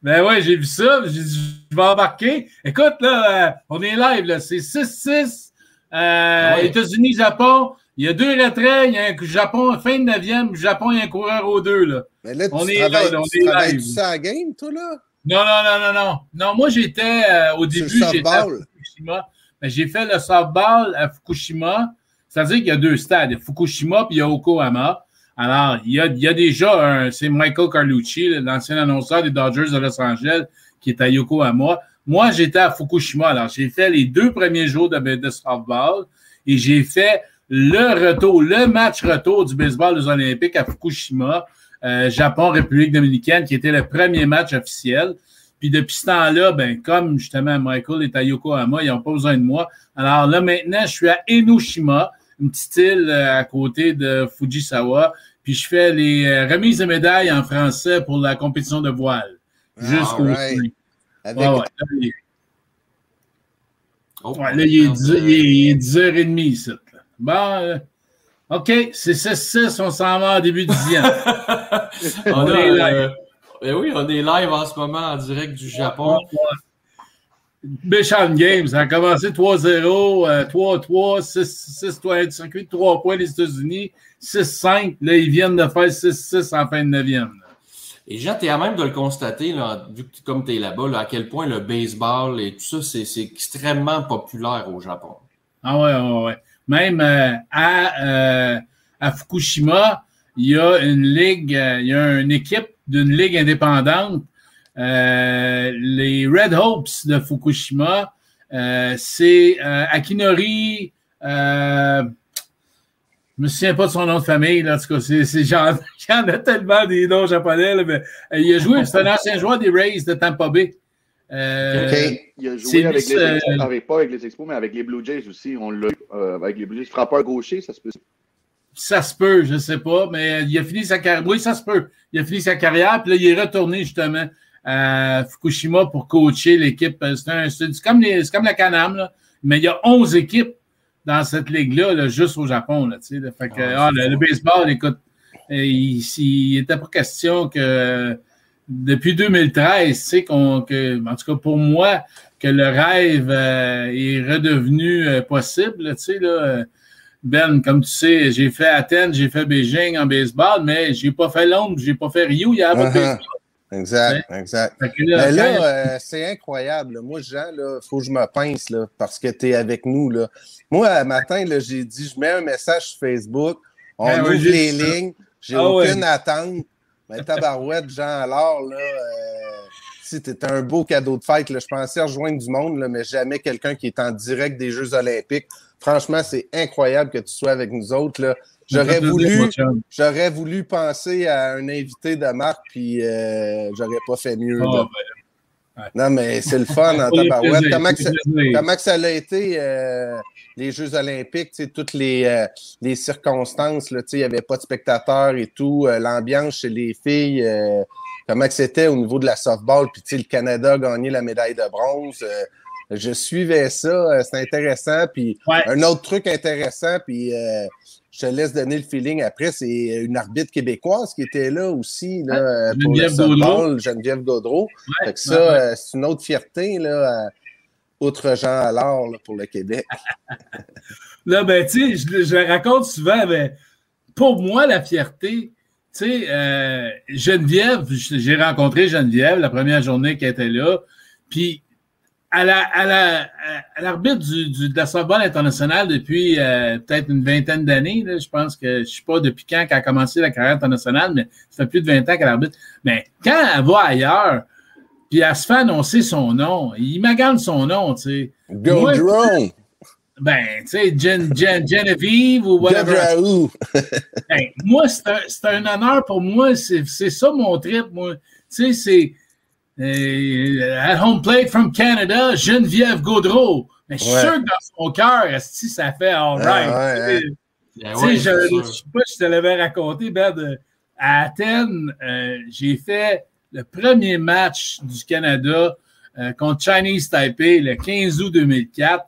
Ben ouais, j'ai vu ça. J'ai dit, je vais embarquer. Écoute, là, euh, on est live, là. C'est 6-6. Euh, Ouais. États-Unis, Japon. Il y a deux retraits. Il y a un Japon, fin de 9e. Japon, il y a un coureur aux deux, là. Mais là, tu On est travailles, là, on tu est travailles live. tu ça à game, toi, là? Non, non, non, non, non. Non, moi, j'étais, euh, au Sur le début, j'étais à. Fukushima. Ben, j'ai fait le softball à Fukushima. C'est-à-dire qu'il y a deux stades. Il y a Fukushima puis il y a Yokohama. Alors, il y a, il y a déjà un, c'est Michael Carlucci, l'ancien annonceur des Dodgers de Los Angeles, qui est à Yokohama. Moi, j'étais à Fukushima. Alors, j'ai fait les deux premiers jours de, de softball et j'ai fait le retour, le match retour du baseball des Olympiques à Fukushima, euh, Japon, République dominicaine, qui était le premier match officiel. Puis depuis ce temps-là, ben, comme justement Michael est à Yokohama, ils n'ont pas besoin de moi. Alors là, maintenant, je suis à Enoshima, une petite île euh, à côté de Fujisawa. puis je fais les euh, remises de médailles en français pour la compétition de voile. Jusqu'au Alright. fin. Avec ouais. Là, il est- Oh, ouais, là, il est on 10 a- il est 10h30 ici. Bon, euh, OK, c'est 6-6, on s'en va en début de dixième. on On a, est euh, ben oui, on est live en ce moment en direct du Japon. Béchamp Games, ça a commencé 3-0, euh, 3-3, 6 3 circuit de 3 points les États-Unis, 6-5. Là, ils viennent de faire 6-6 en fin de 9e. Et Jean, tu es à même de le constater, là, vu que comme tu es là-bas, là, à quel point le baseball et tout ça, c'est c'est extrêmement populaire au Japon. Ah ouais, ouais, ouais. Même euh, à, euh, à Fukushima, il y a une ligue, euh, il y a une équipe d'une ligue indépendante. Euh, les Red Hopes de Fukushima, euh, c'est euh, Akinori. Euh, je me souviens pas de son nom de famille, là, en tout cas, c'est, c'est genre, il y en a tellement des noms japonais, là, mais euh, il a joué, c'est un ancien joueur des Rays de Tampa Bay. Euh, OK. Il a C'est joué avec les euh, Expos, avec- pas avec les Expos, mais avec les Blue Jays aussi. On l'a eu euh, avec les Blue Jays. Frappeur gaucher, ça se peut. Ça se peut, je sais pas, mais il a fini sa carrière. Oui, ça se peut. Il a fini sa carrière, puis là, il est retourné justement à Fukushima pour coacher l'équipe. C'est, un- c'est comme, les- c'est comme la Canam, là. mais il y a 11 équipes dans cette ligue-là, là, juste au Japon. Là, tu sais, là. Fait que, Ah, ah, le, baseball, écoute, euh, il n'était pas question que depuis 2013, tu sais, qu'on, que, en tout cas pour moi, que le rêve euh, est redevenu euh, possible, là, tu sais, là. euh, ben, comme tu sais, j'ai fait Athènes, j'ai fait Beijing en baseball, mais j'ai pas fait Londres, j'ai pas fait Rio, il y a pas de Uh-huh. baseball. Exact, exact. Là, Mais quand- là, euh, c'est incroyable. Moi, Jean, il faut que je me pince là, parce que tu es avec nous. Là. Moi, un matin, j'ai dit, je mets un message sur Facebook, on ouais, ouvre les lignes, j'ai Ah aucune attente. Mais tabarouette, Jean, alors, là, euh, si un beau cadeau de fête, là, je pensais rejoindre du monde, là, mais jamais quelqu'un qui est en direct des Jeux olympiques. Franchement, c'est incroyable que tu sois avec nous autres. Là. J'aurais voulu, j'aurais voulu penser à un invité de marque, puis euh, j'aurais pas fait mieux. Ah, ben, Non, mais c'est le fun en tabarouette. Comment, que ça, comment que ça a été euh, les Jeux olympiques, toutes les, euh, les circonstances, il n'y avait pas de spectateurs et tout, euh, l'ambiance chez les filles, comment que c'était au niveau de la softball, puis le Canada a gagné la médaille de bronze. je suivais ça, c'est intéressant. Puis Ouais. un autre truc intéressant, puis euh, je te laisse donner le feeling après, c'est une arbitre québécoise qui était là aussi là, pour le Geneviève Gaudreau. Geneviève Gaudreau. Ouais, Fait que ça, ouais, ouais. euh, c'est une autre fierté, là, euh, outre Jean Allard, là, pour le Québec. Là, ben, tu sais, je, je le raconte souvent, mais pour moi, la fierté, tu sais, euh, Geneviève, j'ai rencontré Geneviève la première journée qu'elle était là, puis à la, à la, à l'arbitre du, du, de la softball internationale depuis euh, peut-être une vingtaine d'années, là, je pense que je sais pas depuis quand qu'elle a commencé la carrière internationale, mais ça fait plus de 20 ans qu'elle arbitre. Mais quand elle va ailleurs, puis elle se fait annoncer son nom, il magane son nom, tu sais. Go. Drone! Ben, tu sais, Gen, Gen- Genevieve ou whatever. Ben, moi, c'est un, c'est un honneur pour moi. C'est c'est ça mon trip, moi. Tu sais, c'est At Home Plate from Canada, Geneviève Gaudreau. Mais je suis Ouais. sûr que dans son cœur, esti, ça fait all right. Ah ouais, Tu sais, Ben tu sais, ouais, je sûr. sais pas si je te l'avais raconté, Ben, de- à Athènes, euh, j'ai fait le premier match du Canada euh, contre Chinese Taipei le 15 août 2004.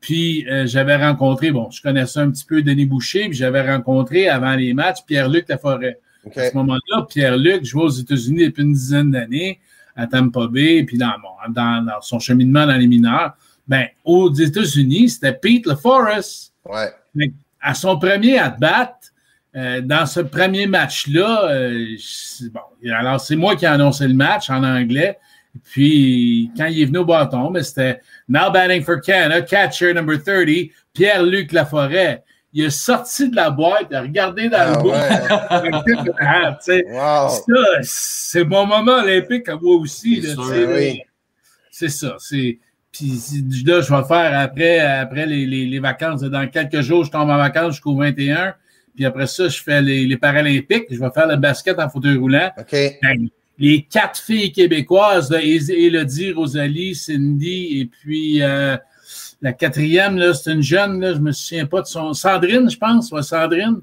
Puis euh, j'avais rencontré, bon, je connaissais un petit peu Denis Boucher, puis j'avais rencontré avant les matchs Pierre-Luc Laforêt. À ce moment-là, Pierre-Luc jouait aux États-Unis depuis une dizaine d'années, à Tampa Bay, puis dans, bon, dans, dans son cheminement dans les mineurs. Ben, aux États-Unis, c'était Pete LaForest Ouais. à son premier at-bat, euh, dans ce premier match-là, euh, bon, alors c'est moi qui ai annoncé le match en anglais. Puis quand il est venu au bâton, mais c'était Now batting for Canada, catcher number 30, Pierre-Luc Laforêt. Il est sorti de la boîte, il a regardé dans Ah le bout. ouais. Ah, Wow! ça, c'est mon moment olympique à moi aussi. C'est oui. Ça. C'est. Puis là, je vais faire après, après les, les, les vacances. Dans quelques jours, je tombe en vacances jusqu'au 21. Puis après ça, je fais les, les Paralympiques. Je vais faire le basket en fauteuil roulant. Ben, les quatre filles québécoises, là, Élodie, Élodie, Rosalie, Cindy, et puis euh, la quatrième, là, c'est une jeune, là, je me souviens pas de son. Sandrine, je pense, ouais, Sandrine.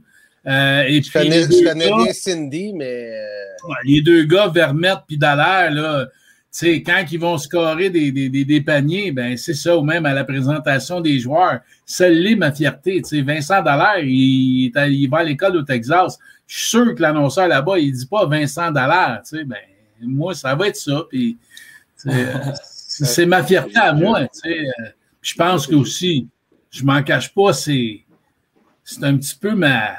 Euh, et Je puis, connais, les je deux connais gars- bien Cindy, mais euh, Ouais, les deux gars, Vermette puis Dallaire, là, tu sais, quand ils vont scorer des, des, des, des paniers, ben c'est ça, ou même à la présentation des joueurs. L'est ma fierté. Tu sais, Vincent Dallaire, il, il va à l'école au Texas. Je suis sûr que l'annonceur là-bas, il dit pas Vincent Dallaire. Tu sais, ben, moi, ça va être ça. Puis, tu sais, c'est ma fierté à moi. Tu sais, euh, je pense que aussi, je m'en cache pas, c'est c'est un petit peu ma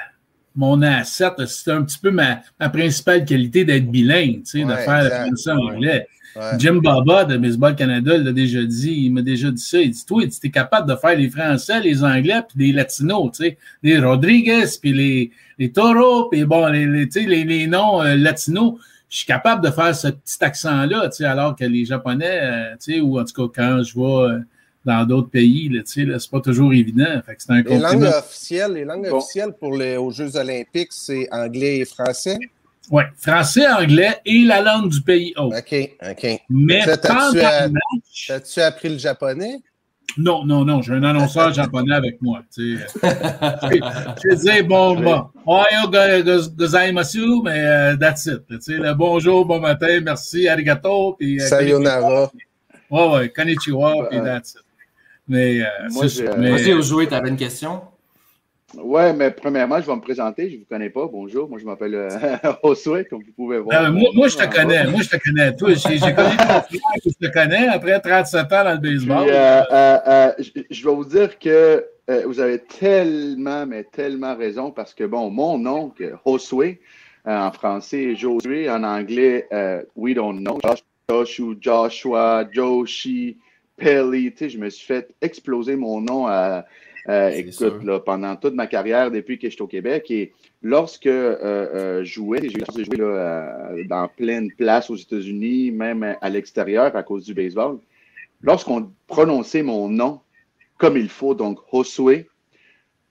mon asset, c'est un petit peu ma, ma principale qualité d'être bilingue, tu sais, de faire le français anglais. ouais. Jim Baba de Baseball Canada l'a déjà dit, il m'a déjà dit ça. Il dit Toi, tu es capable de faire les Français, les Anglais, puis les Latinos, tu sais, les Rodriguez, puis les, les Toro, puis bon, les, les, les, les noms euh, latinos. Je suis capable de faire ce petit accent-là, tu sais, alors que les Japonais, euh, tu sais, ou en tout cas quand je vais euh, dans d'autres pays, là, tu sais, là, c'est pas toujours évident. Fait que c'est un Les langues officielles, les langues Bon. officielles pour les, aux Jeux olympiques, c'est anglais et français? Ouais, français, anglais et la langue du pays hôte. OK, OK. Mais Ça, t'as-tu, match, appris le japonais? Non, non, non, j'ai un annonceur japonais avec moi. Tu sais. je dire, bon, bon, ohayo go- go- gozaimasu, mais euh, that's it. Tu sais, le bonjour, bon matin, merci, arigato, puis... euh, Sayonara. Ouais, ouais, konnichiwa, puis that's it. Mais, euh, Moi, mais- Vas-y, Josué, tu avais une question? Ouais, mais premièrement, je vais me présenter. Je ne vous connais pas. Bonjour, moi je m'appelle euh, Josué, comme vous pouvez voir. Euh, moi, moi, je te bas. connais. Moi, je te connais. Toi, j'ai j'ai connu ton frère je te connais après 37 ans dans le Puis, baseball. euh, euh, euh, je, vais vous dire que euh, vous avez tellement, mais tellement raison parce que, bon, mon nom, que Josué, euh, en français, Josué, en anglais, euh, we don't know. Joshua, Joshua, Joshi, Pelly, tu sais, je me suis fait exploser mon nom à, C'est écoute, sûr. là, pendant toute ma carrière depuis que je suis au Québec. Et lorsque euh, euh, je jouais, j'ai eu la chance de jouer là, dans pleine place aux États-Unis, même à l'extérieur à cause du baseball. Lorsqu'on prononçait mon nom comme il faut, donc Josué,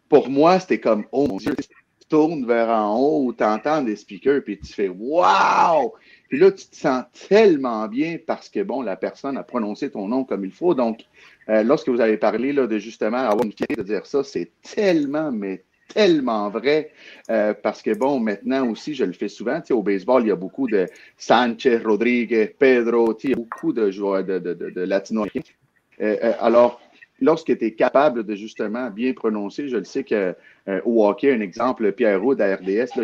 pour moi, c'était comme, oh mon Dieu, tu tournes vers en haut tu entends des speakers, puis tu fais, wow! Puis là, tu te sens tellement bien parce que, bon, la personne a prononcé ton nom comme il faut. Donc, euh, lorsque vous avez parlé là, de justement avoir une fierté de dire ça, c'est tellement, mais tellement vrai. Euh, parce que, bon, maintenant aussi, je le fais souvent. Tu sais, au baseball, il y a beaucoup de Sanchez, Rodriguez, Pedro, tu sais, il y a beaucoup de joueurs de, de, de, de latino-américains. Euh, euh, alors, lorsque tu es capable de justement bien prononcer, je le sais que euh, au hockey, un exemple, Pierre Roux de la RDS,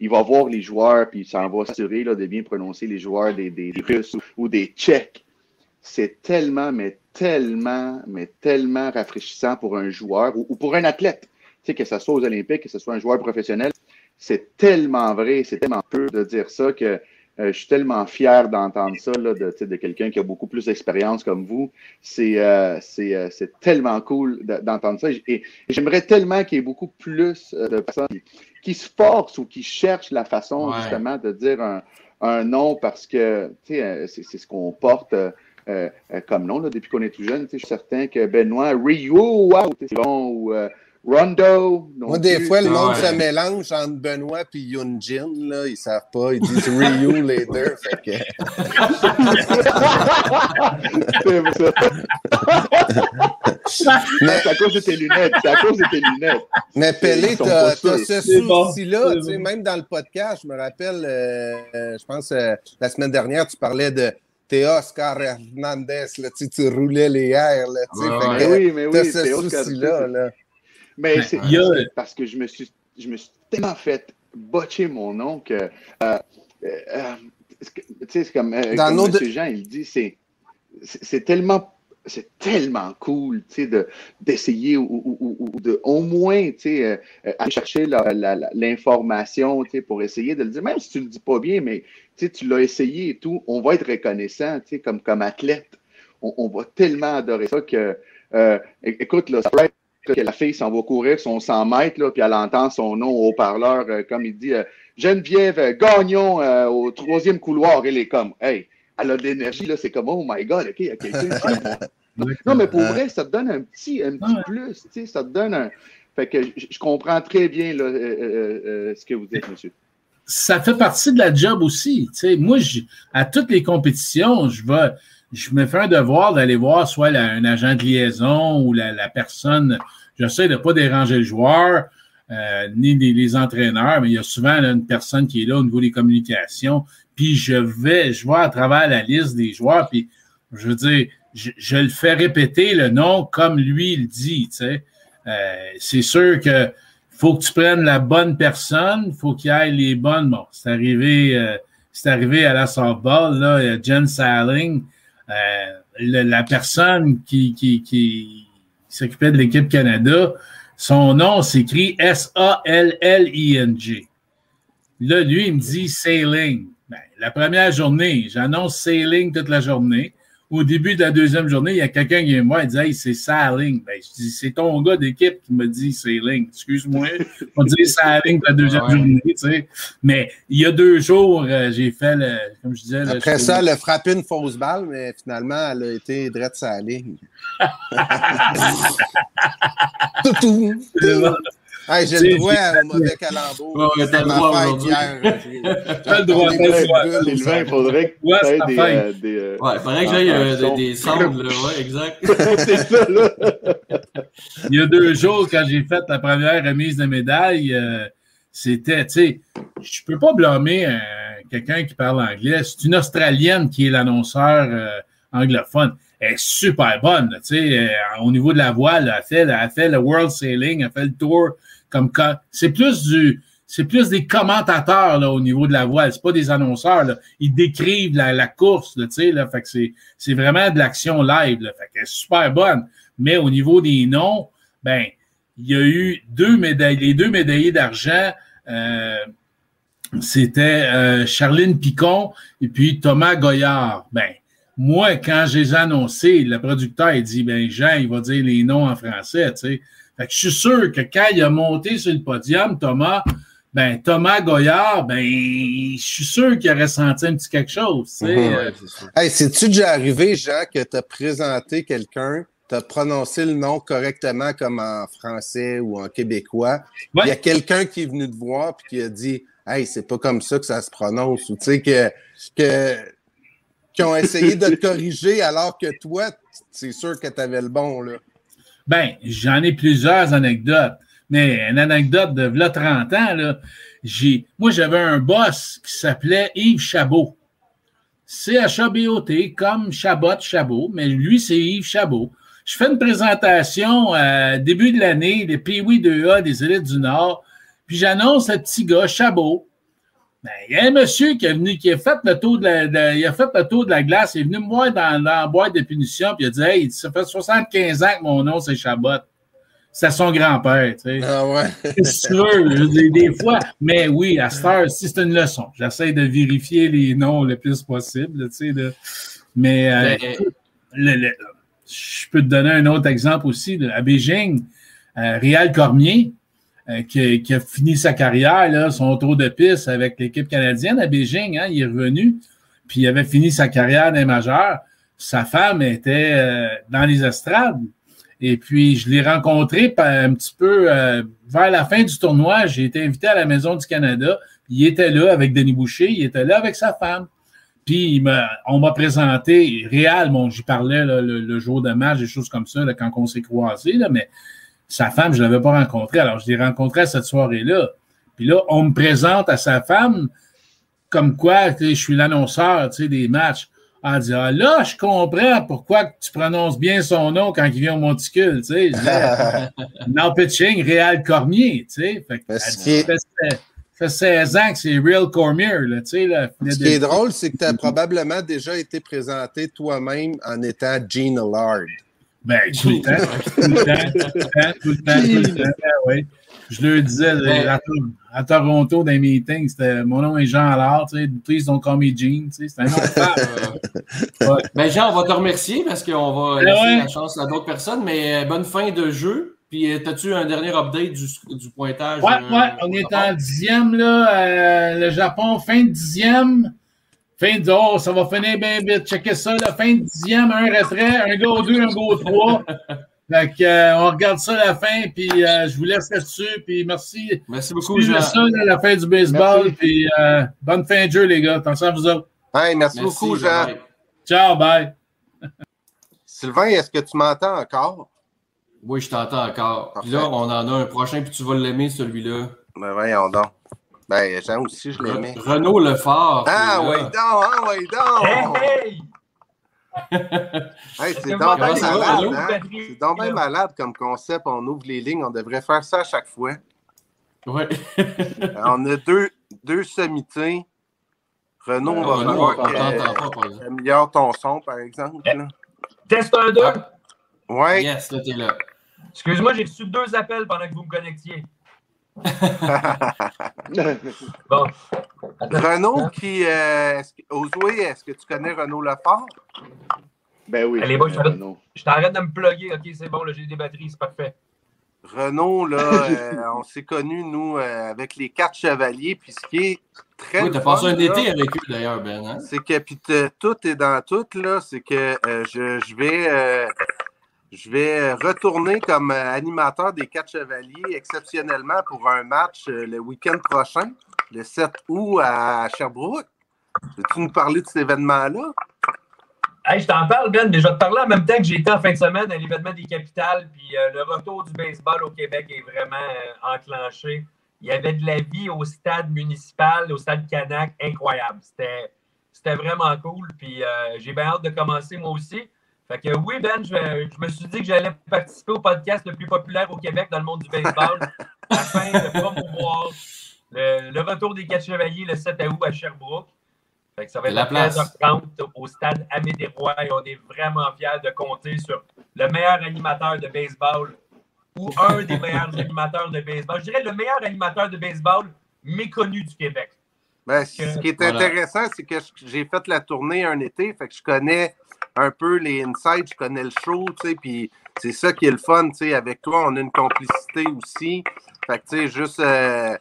il, va voir les joueurs puis il s'en va s'assurer de bien prononcer les joueurs des, des, Russes ou, des Tchèques. C'est tellement, mais tellement, mais tellement rafraîchissant pour un joueur ou, ou pour un athlète. Tu sais, que ce soit aux Olympiques, que ce soit un joueur professionnel. C'est tellement vrai, c'est tellement peu de dire ça que euh, je suis tellement fier d'entendre ça là, de, de quelqu'un qui a beaucoup plus d'expérience comme vous. C'est euh, c'est euh, c'est tellement cool de- d'entendre ça. Et, j'aimerais tellement qu'il y ait beaucoup plus euh, de personnes qui, qui se forcent ou qui cherchent la façon Ouais. justement de dire un, un nom parce que euh, c'est c'est ce qu'on porte euh, comme nom là, depuis qu'on est tout jeune. Je suis certain que Benoît, Ryu, wow, c'est bon, ou euh, Rondo. non Moi, des plus. fois, le monde Ouais. se mélange entre Benoît et Yunjin. Là. Ils savent pas. Ils disent Ryu les deux. Fait que... C'est ça. Mais, C'est à cause de tes lunettes. C'est à cause de tes lunettes. mais Pelé, t'as sûrs. ce bon. souci-là. Tu sais. Même dans le podcast, je me rappelle, euh, euh, je pense, euh, la semaine dernière, tu parlais de Théo Oscar Hernandez. Là, tu, tu roulais les airs. Là, tu sais. Mais oui, mais T'as oui. ce c'est Oscar- souci-là. Là. Mais c'est parce que je me suis, je me suis tellement fait botcher mon nom que, euh, euh, tu sais, c'est comme, euh, Dans comme M. Jean, il dit, c'est, c'est tellement, c'est tellement cool, tu sais, de, d'essayer ou, ou- ou- ou de, au moins, tu sais, euh, aller chercher la- la- la- l'information, tu sais, pour essayer de le dire, même si tu le dis pas bien, mais, tu sais, tu l'as essayé et tout, on va être reconnaissant, tu sais, comme, comme athlète. On, on va tellement adorer ça que, euh, écoute, là, ça peut être que la fille s'en va courir son 100 mètres, là, puis elle entend son nom au haut-parleur, euh, comme il dit euh, Geneviève Gagnon euh, au troisième couloir. Elle est comme, hey, elle a de l'énergie, là, c'est comme, oh my God, OK, il y a quelqu'un qui- Non, mais pour vrai, ça te donne un petit, un petit plus, tu sais, ça te donne un. Fait que je, comprends très bien là, ce que vous dites, monsieur. ça fait partie de la job aussi. Tu sais, moi, je- à toutes les compétitions, je vais, je me fais un devoir d'aller voir soit un agent de liaison ou la, personne. J'essaie de ne pas déranger le joueur. euh, ni les, entraîneurs, mais il y a souvent une personne qui est là au niveau des communications. Puis je vais, je vois à travers la liste des joueurs, puis je veux dire, je, le fais répéter le nom comme lui il dit. Euh, c'est sûr que faut que tu prennes la bonne personne, faut qu'il ait les bonnes. Bon, c'est arrivé, euh, c'est arrivé à la softball, là, Jen Salling, euh, le- la personne qui s'occupait de l'équipe Canada, son nom s'écrit S-A-L-L-I-N-G. Là, lui, il me dit sailing. Ben, la première journée, j'annonce sailing toute la journée. Au début de la deuxième journée, il y a quelqu'un qui vient me voir et dit Hey, c'est sailing. Ben, je dis C'est ton gars d'équipe qui me dit sailing. Excuse-moi. On dit sailing pour la deuxième Ouais. journée. Tu sais. Mais il y a deux jours, euh, j'ai fait le. Comme je disais. Après je- ça, elle a frappé une fausse balle, mais finalement, elle a été drette sa ligne. Hey, j'ai le droit au mauvais calembour. Ouais, ouais, t'as le droit aujourd'hui. T'as le droit, Sylvain, il faudrait que Ouais, tu aies c'est des, ta euh, des, euh, Ouais, faudrait que j'aille euh, des, là. Ouais, exact. c'est ça, là. Il y a deux jours, quand j'ai fait la première remise de médaille, c'était, tu sais, je peux pas blâmer quelqu'un qui parle anglais. C'est une Australienne qui est l'annonceur anglophone. Elle est super bonne, tu sais, au niveau de la voile, elle a fait, elle a fait le World Sailing, elle a fait le tour C'est plus du. Des commentateurs au niveau de la voile, c'est pas des annonceurs. Ils décrivent la, course, c'est, vraiment de l'action live. Là, est super bonne. Mais au niveau des noms, ben, il y a eu deux médailles, les deux médaillés d'argent, euh, c'était euh, Charline Picon et puis Thomas Goyard. Ben, moi, quand je les ai annoncés, le producteur il dit ben Jean, il va dire les noms en français, tu. Fait que je suis sûr que quand il a monté sur le podium, Thomas, ben Thomas Goyard, ben je suis sûr qu'il aurait senti un petit quelque chose. tu sais. Sûr. Hey, c'est-tu déjà arrivé, Jean, que tu as présenté quelqu'un, tu as prononcé le nom correctement comme en français ou en québécois? Ouais. Il y a quelqu'un qui est venu te voir et qui a dit Hey, c'est pas comme ça que ça se prononce. Ou tu sais, que, que, qui ont essayé de te corriger alors que toi, c'est sûr que tu avais le bon. Là. Ben, j'en ai plusieurs anecdotes. Mais une anecdote de là 30 ans, là, j'ai. Moi, j'avais un boss qui s'appelait Yves Chabot. C-H-A-B-O-T, comme Chabot, Chabot, mais lui, c'est Yves Chabot. Je fais une présentation euh, début de l'année des Pee-Wee 2A des élites du Nord, puis j'annonce le petit gars, Chabot. Ben, il y a un monsieur qui est venu, qui a fait le tour de la, de- il a fait le tour de la glace, il est venu me voir dans, dans la boîte de punition, puis il a dit Hey, ça fait 75 ans que mon nom, c'est Chabot. C'est son grand-père, tu sais. Ah ouais. C'est sûr, je des fois. Mais oui, à cette heure, si c'est une leçon, j'essaie de vérifier les noms le plus possible, tu sais. Mais euh, Ben, le- le- je peux te donner un autre exemple aussi. À Beijing, euh, Réal Cormier, euh, qui, a fini sa carrière, son tour de piste avec l'équipe canadienne à Beijing, hein, il est revenu, puis il avait fini sa carrière des majeurs. Sa femme était euh, dans les estrades. Et puis, je l'ai rencontré un petit peu euh, vers la fin du tournoi. J'ai été invité à la Maison du Canada. Il était là avec Denis Boucher. Il était là avec sa femme. Puis, on m'a présenté Réal. Bon, j'y parlais le, jour de match, des choses comme ça, quand on s'est croisés. Mais sa femme, je ne l'avais pas rencontrée. Alors, je l'ai rencontré à cette soirée-là. Puis là, on me présente à sa femme comme quoi je suis l'annonceur des matchs. Elle dit Ah, là, je comprends pourquoi tu prononces bien son nom quand il vient au monticule. Tu sais, Now pitching, Réal Cormier. Tu sais, fait, dit, qui ça fait, ça fait 16 ans que c'est Real Cormier. Là, tu sais, là, Ce qui est drôle, c'est que tu as probablement déjà été présenté toi-même en étant Gene Allard. Ben, tout le temps, tout le temps, tout le temps, tout le temps, tout le temps, oui. Je le disais à, à Toronto, dans les meetings, c'était mon nom est Jean Allard, tu sais, please don't call me Gene, tu sais, c'était un nom. Ouais. Ben Jean, on va te remercier parce qu'on va Ben laisser ouais. la chance à d'autres personnes, mais euh, bonne fin de jeu. Puis, euh, as-tu un dernier update du, du pointage? Ouais, euh, ouais, on est en dixième, là, euh, le Japon, fin de dixième. Fin de, oh, ça va finir bien vite. Checkez ça, la fin de dixième, un retrait, un go 2, un go 3. Fait que, euh, on regarde ça à la fin, puis euh, je vous laisse là-dessus, puis merci. Merci beaucoup, Jean. ça, là, la fin du baseball, Merci. puis euh, bonne fin de jeu, les gars. Attention à vous autres. Hey, merci, Merci, beaucoup, Jean. Ciao, bye. Sylvain, est-ce que tu m'entends encore? Oui, je t'entends encore. Puis là, Parfait. on en a un prochain, puis tu vas l'aimer, celui-là. Ben voyons donc. Ben, Jean aussi, je l'aimais. Re- Renaud Lefort. Ah, oui, donc, ah, oui, donc! Hey, hey! C'est donc bien malade, hein? C'est donc bien malade comme concept. On ouvre les lignes. On devrait faire ça à chaque fois. Ouais. Euh, On a deux, deux sommités. Renaud, on va Renaud, voir améliore ton son, par exemple. là. Test 1, 2. Ah. Ouais. Yes, là, t'es là. Excuse-moi, j'ai reçu deux appels pendant que vous me connectiez. Bon. Renaud qui. Euh, est-ce que- Oswey, est-ce que tu connais Renaud Lefort? ben oui. Allez, boys, je t'arrête de me plugger. OK, c'est bon, j'ai des batteries, c'est parfait. Renaud, là, euh, on s'est connus, nous, euh, avec les quatre chevaliers. Puis ce qui est très. Oui, t'as passé un là, été avec eux, d'ailleurs, Ben. Hein? C'est que puis te- tout est dans tout, là. C'est que euh, je, je vais euh, je vais retourner comme euh, animateur des quatre chevaliers exceptionnellement pour un match euh, le week-end prochain, le 7 août à Sherbrooke. Veux-tu nous parler de cet événement-là? Je t'en parle, Ben, mais je vais te parler en même temps que j'ai été en fin de semaine à l'événement des capitales. Puis euh, le retour du baseball au Québec est vraiment euh, enclenché. Il y avait de la vie au stade municipal, au stade Canac, incroyable. C'était, c'était vraiment cool. Puis euh, j'ai bien hâte de commencer moi aussi. Fait que oui, Ben, je, je me suis dit que j'allais participer au podcast le plus populaire au Québec dans le monde du baseball afin de promouvoir le, le retour des quatre chevaliers le 7 août à Sherbrooke. Fait que ça va être La à place. 13h30 au stade Amédérois et on est vraiment fiers de compter sur le meilleur animateur de baseball ou un des meilleurs animateurs de baseball. Je dirais le meilleur animateur de baseball méconnu du Québec. Ben, ce qui est Voilà. intéressant, c'est que j'ai fait la tournée un été, fait que je connais un peu les insides, je connais le show, tu sais, puis c'est ça qui est le fun, tu sais, avec toi, on a une complicité aussi. Fait que, tu sais, juste euh,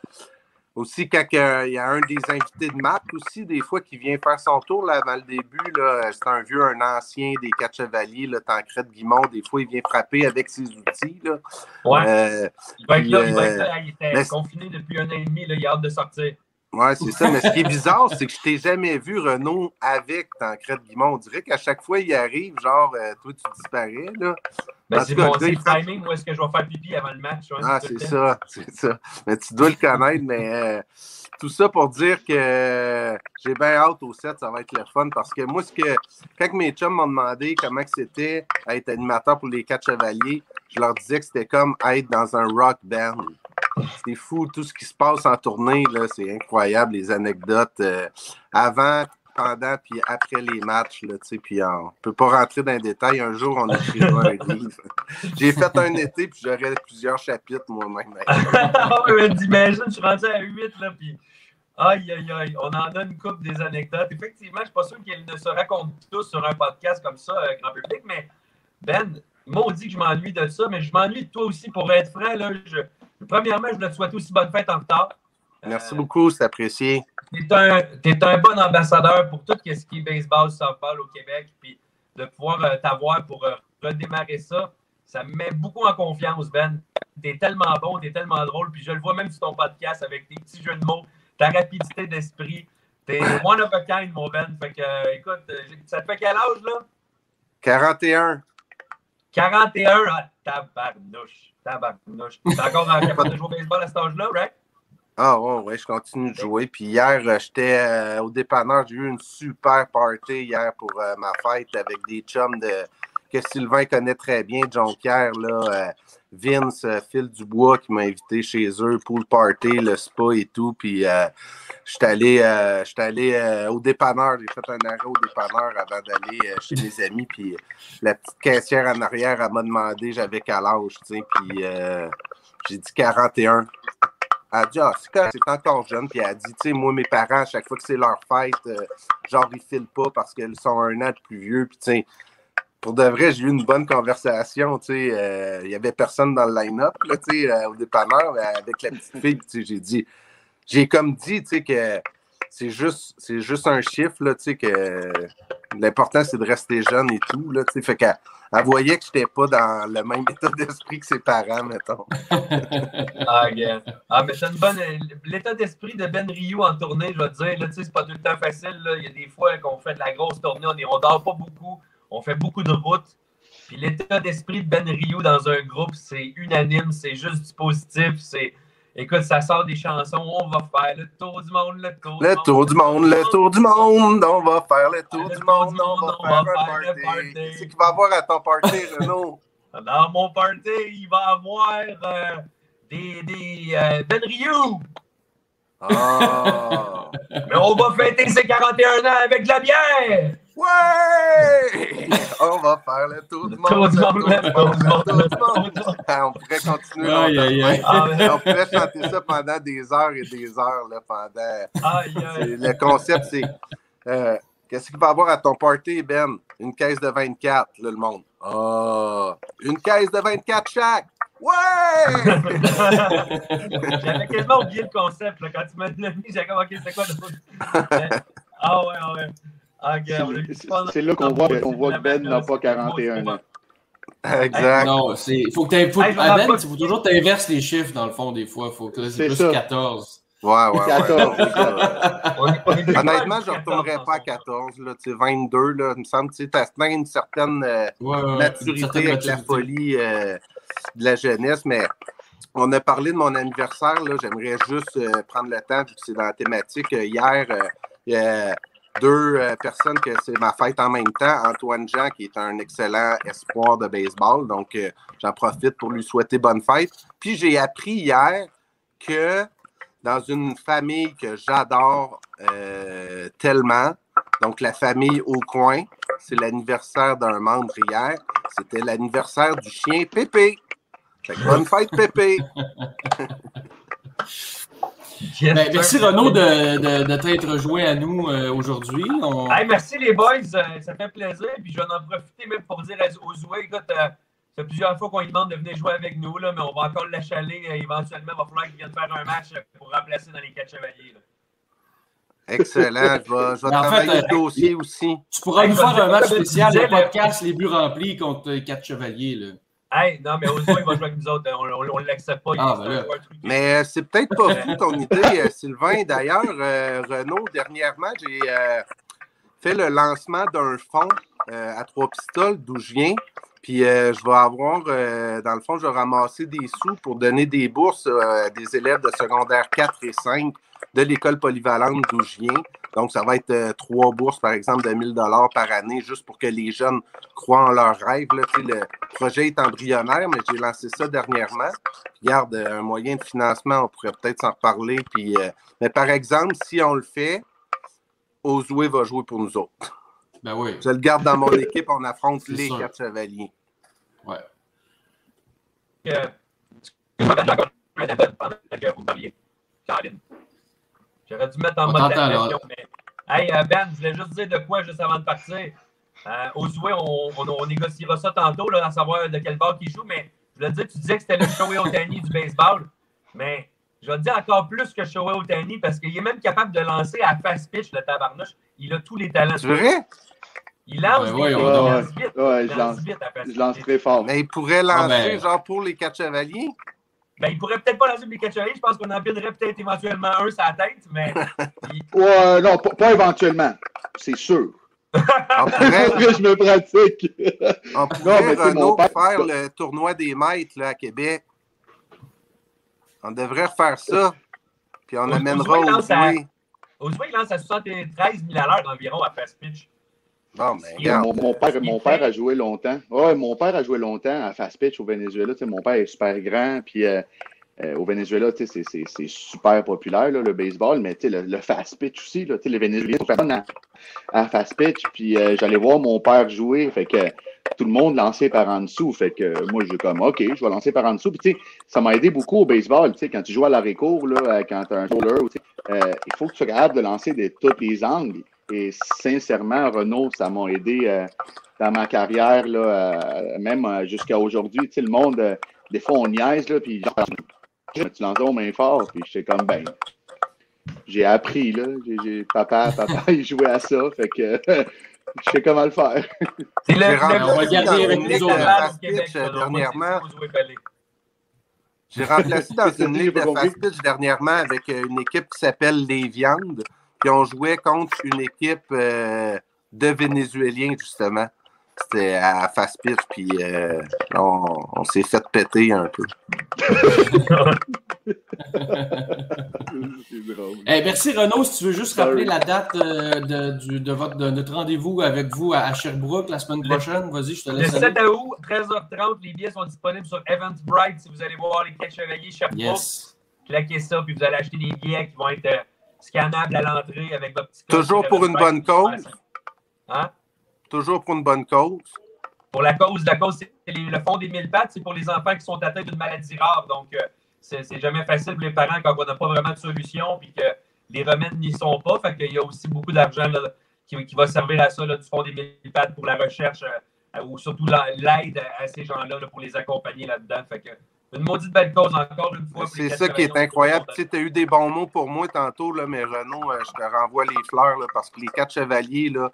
aussi quand que, il y a un des invités de Mac aussi, des fois, qui vient faire son tour là, avant le début, là, c'est un vieux, un ancien des quatre chevaliers, là, Tancred Guimond, des fois, il vient frapper avec ses outils, là. Ouais, Euh, il va être là, il va euh, être là. Il était mais- confiné depuis un an et demi, là, il a hâte de sortir. Ouais, c'est ça. Mais ce qui est bizarre, c'est que je t'ai jamais vu, Renaud, avec Tancred Guimond. On dirait qu'à chaque fois, il arrive, genre, euh, toi, tu disparais, là. Ben, En c'est mon le fait- timing où est-ce que je vais faire pipi avant le match. ouais, Ah, c'est ça, c'est ça. Mais tu dois le connaître, mais euh, tout ça pour dire que euh, j'ai bien hâte au set, ça va être le fun. Parce que moi, ce que quand mes chums m'ont demandé comment c'était être animateur pour les quatre chevaliers, je leur disais que c'était comme être dans un rock band. C'est fou, tout ce qui se passe en tournée, là, c'est incroyable, les anecdotes euh, avant, pendant puis après les matchs, là, tu sais, puis on peut pas rentrer dans les détails. Un jour, on écrira un livre. J'ai fait un été, puis j'aurais plusieurs chapitres moi-même. Ah T'imagines, je suis rendu à 8, là, puis aïe, aïe, aïe, on en a une coupe des anecdotes. Effectivement, je ne suis pas sûr qu'ils ne se racontent tous sur un podcast comme ça, euh, grand public, mais Ben, maudit que je m'ennuie de ça, mais je m'ennuie de toi aussi, pour être franc, là, je, premièrement, je voulais te souhaiter aussi bonne fête en retard. Merci Euh, beaucoup, c'est apprécié. T'es un, t'es un bon ambassadeur pour tout ce qui est baseball, softball au Québec. Puis de pouvoir euh, t'avoir pour euh, redémarrer ça, ça me met beaucoup en confiance, Ben. T'es tellement bon, t'es tellement drôle. Puis je le vois même sur ton podcast avec tes petits jeux de mots, ta rapidité d'esprit. T'es one of a kind, mon Ben. Fait que, écoute, ça te fait quel âge, là? 41. 41? Ah, tabarnouche. Tabarnouche. T'es encore en capable de jouer au baseball à cet âge-là, right? Ah ouais, ouais, je continue de jouer. Puis hier, euh, j'étais euh, au dépanneur, j'ai eu une super party hier pour euh, ma fête avec des chums de que Sylvain connaît très bien, John Pierre, là, Vince, euh, Phil Dubois qui m'a invité chez eux, pool party, le spa et tout. Puis euh, j'étais allé, euh, allé euh, au dépanneur, j'ai fait un arrêt au dépanneur avant d'aller chez mes amis. Puis la petite caissière en arrière, elle m'a demandé j'avais quel âge, tu sais. Puis j'ai dit 41. Elle a dit, ah, c'est encore jeune. Puis elle a dit, tu sais, moi, mes parents, à chaque fois que c'est leur fête, genre, ils filent pas parce qu'ils sont un an de plus vieux. Puis, tu sais, pour de vrai, j'ai eu une bonne conversation. Euh, il y avait personne dans le line-up, euh, au dépanneur, mais avec la petite fille. J'ai dit, j'ai comme dit, que c'est juste, juste un chiffre, là, que l'important, c'est de rester jeune et tout, là. Fait qu'elle elle voyait que j'étais pas dans le même état d'esprit que ses parents, mettons. Ah. Ah, mais c'est une bonne. L'état d'esprit de Ben Rio en tournée, je vais dire, c'est pas tout le temps facile. Il y a des fois qu'on fait de la grosse tournée, on, est, on dort pas beaucoup, on fait beaucoup de routes. Puis l'état d'esprit de Ben Rio dans un groupe, c'est unanime, c'est juste du positif. C'est, écoute, ça sort des chansons, on va faire le tour du monde, le tour Le tour du monde, le tour du monde, on va faire le tour Le du tour monde, du on monde, va faire un faire le party. party. Qu'est-ce qu'il va avoir à ton party, Renaud? Dans mon party, il va y avoir euh, des, des euh, Ben Rio. Ah! Mais on va fêter ses 41 ans avec de la bière. Ouais! On va faire le tour du monde. le le On pourrait continuer. Aïe, longtemps. aïe, aïe. Ah, On pourrait chanter ça pendant des heures et des heures. Là, pendant... aïe, C'est- aïe. Le concept, c'est euh, qu'est-ce qu'il va y avoir à ton party, Ben? Une caisse de 24, là, le monde. Ah! Une caisse de 24 chaque! Ouais! J'avais quasiment oublié le concept. Là. Quand tu m'as dit, j'ai comme, OK, c'est quoi le Ah ouais, ah ouais. Ah, C'est là qu'on voit, qu'on voit que Ben n'a pas 41 ans. exact. Non, c'est. Faut que t'aies- faut, Hey, je vais à en Ben, il faut toujours que tu inverses les chiffres, dans le fond, des fois. Faut que c'est C'est plus ça. 14. Ouais, ouais, ouais. 14, c'est ça. On est- on est plus Honnêtement, je ne retournerais 14 pas à en ce 14, là, tu sais, 22, là, il me semble, tu atteint une certaine euh, Ouais, ouais, ouais. Une maturité certaine avec la folie euh, de la jeunesse, mais on a parlé de mon anniversaire, là, j'aimerais juste euh, prendre le temps, vu que c'est dans la thématique. Euh, hier, euh, il y a deux euh, personnes que c'est ma fête en même temps. Antoine Jean, qui est un excellent espoir de baseball, donc euh, j'en profite pour lui souhaiter bonne fête. Puis j'ai appris hier que dans une famille que j'adore euh, tellement, donc la famille au coin, c'est l'anniversaire d'un membre hier. C'était l'anniversaire du chien Pépé. Fait que bonne fête, Pépé. Yes, Ben, merci. Renaud de, de, de t'être rejoint à nous euh, aujourd'hui. On- Hey, merci les boys, euh, ça fait plaisir. Puis je vais en profiter même pour dire aux joueurs, écoute, euh, ça fait plusieurs fois qu'on lui demande de venir jouer avec nous, là, mais on va encore l'achaler. euh, éventuellement, il va falloir qu'il vienne faire un match euh, pour remplacer dans les quatre chevaliers. là. Excellent. Je vais, je vais En fait, travailler euh, le dossier aussi. Tu pourras nous faire un match spécial, le podcast Les buts remplis contre euh, quatre chevaliers. Là. Hey, non, mais aux joueurs, il va jouer avec nous autres. On ne l'accepte pas. Ah, ben là. Mais euh, c'est peut-être pas fou ton idée, euh, Sylvain. D'ailleurs, euh, Renaud, dernièrement, j'ai euh, fait le lancement d'un fonds euh, à trois pistoles d'où je viens. Puis euh, je vais avoir, euh, dans le fond, je vais ramasser des sous pour donner des bourses euh, à des élèves de secondaire 4 et 5 de l'école polyvalente d'où je viens. Donc, ça va être euh, trois bourses, par exemple, de 1000 dollars par année, juste pour que les jeunes croient en leurs rêves. Là. Tu sais, Le projet est embryonnaire, mais j'ai lancé ça dernièrement. Regarde, euh, un moyen de financement, on pourrait peut-être s'en reparler. Puis, euh, mais par exemple, si on le fait, Ozoué va jouer pour nous autres. Ben oui. Je le garde dans mon équipe, on affronte les sûr. quatre chevaliers. Ouais. Euh, J'aurais dû mettre en mode là. mais... Hey, euh, Ben, je voulais juste dire de quoi juste avant de partir. Euh, au Zoué, on, on, on négociera ça tantôt, là, à savoir de quel bord il joue, mais je voulais te dire, tu disais que c'était le Shohei Otani du baseball, mais je vais te dire encore plus que Shohei Otani parce qu'il est même capable de lancer à fast pitch, le tabarnouche. Il a tous les talents. C'est vrai? Il lance, vite, voyons il lance vite. Ouais, il je lance lance- vite à fast Je lance pitch. très fort. Mais il pourrait lancer, Ah ben. genre, pour les quatre chevaliers. Ben, il pourrait peut-être pas lancer les catchers. Je pense qu'on en pilerait peut-être éventuellement un sur la tête, mais il- Ouais, non, pas, pas éventuellement. C'est sûr. On pourrait, Après, je me pratique. on pourrait mais Renaud, mon père. faire le tournoi des maîtres là, à Québec. On devrait refaire ça. Puis on Au- amènera au Zoué, au Zoué, il lance à 73 000 à l'heure environ à fast pitch. Regarde. Mon, mon père, mon père a joué longtemps. Ouais, mon père a joué longtemps à fast pitch au Venezuela. Tu sais, mon père est super grand. Puis euh, euh, au Venezuela, tu sais, c'est- super populaire, là, le baseball. Mais tu sais, le, le fast pitch aussi. Là, tu sais, les Vénézuéliens sont à, à fast pitch. Puis euh, j'allais voir mon père jouer. Fait que tout le monde lançait par en dessous. Fait que euh, moi, j'ai comme, OK, je vais lancer par en dessous. Puis tu sais, ça m'a aidé beaucoup au baseball. Tu sais, quand tu joues à l'arrêt-court, là, euh, quand tu as un bowler, tu sais, euh, il faut que tu sois capable de lancer de tous les angles. Et sincèrement, Renault, ça m'a aidé euh, dans ma carrière, là, euh, même euh, jusqu'à aujourd'hui. Tu sais, le monde, euh, des fois, on niaise, là, puis genre, tu lances aux mains fort, puis j'étais comme, ben, j'ai appris, là. J'ai, j'ai- papa, papa, il jouait à ça, fait que je sais comment le faire. C'est le, on va garder dans avec une nous ligue autres, dernièrement. J'ai remplacé dans une ligue de fast pitch dernièrement avec une équipe qui s'appelle Les Viandes. Puis on jouait contre une équipe euh, de Vénézuéliens, justement. c'était à face pitch, puis euh, on, on s'est fait péter un peu. C'est drôle. Eh, merci Renaud, si tu veux juste rappeler la date euh, de, du- de votre, de notre rendez-vous avec vous à, à Sherbrooke la semaine prochaine. Vas-y, je te Le laisse 7 aller. août, 13h30, les billets sont disponibles sur Eventbrite si vous allez voir les quatre chevaliers Sherbrooke. Yes. Claquez ça, puis vous allez acheter des billets qui vont être euh, scannables à l'entrée avec votre petit Toujours pour une bonne cause. Hein? Toujours pour une bonne cause. Pour la cause, la cause, c'est le fond des mille pattes, c'est pour les enfants qui sont atteints d'une maladie rare. Donc, euh, c'est jamais facile pour les parents quand on n'a pas vraiment de solution puis que les remèdes n'y sont pas. Fait qu'il y a aussi beaucoup d'argent qui, qui va servir à ça là, du fond des mille pattes pour la recherche euh, ou surtout la- l'aide à, à ces gens-là là, pour les accompagner là-dedans. Fait que une maudite belle cause encore une fois. C'est ça qui est incroyable. Tu as eu des bons mots pour moi tantôt, là, mais Renaud, euh, je te renvoie les fleurs là, parce que les quatre chevaliers, là,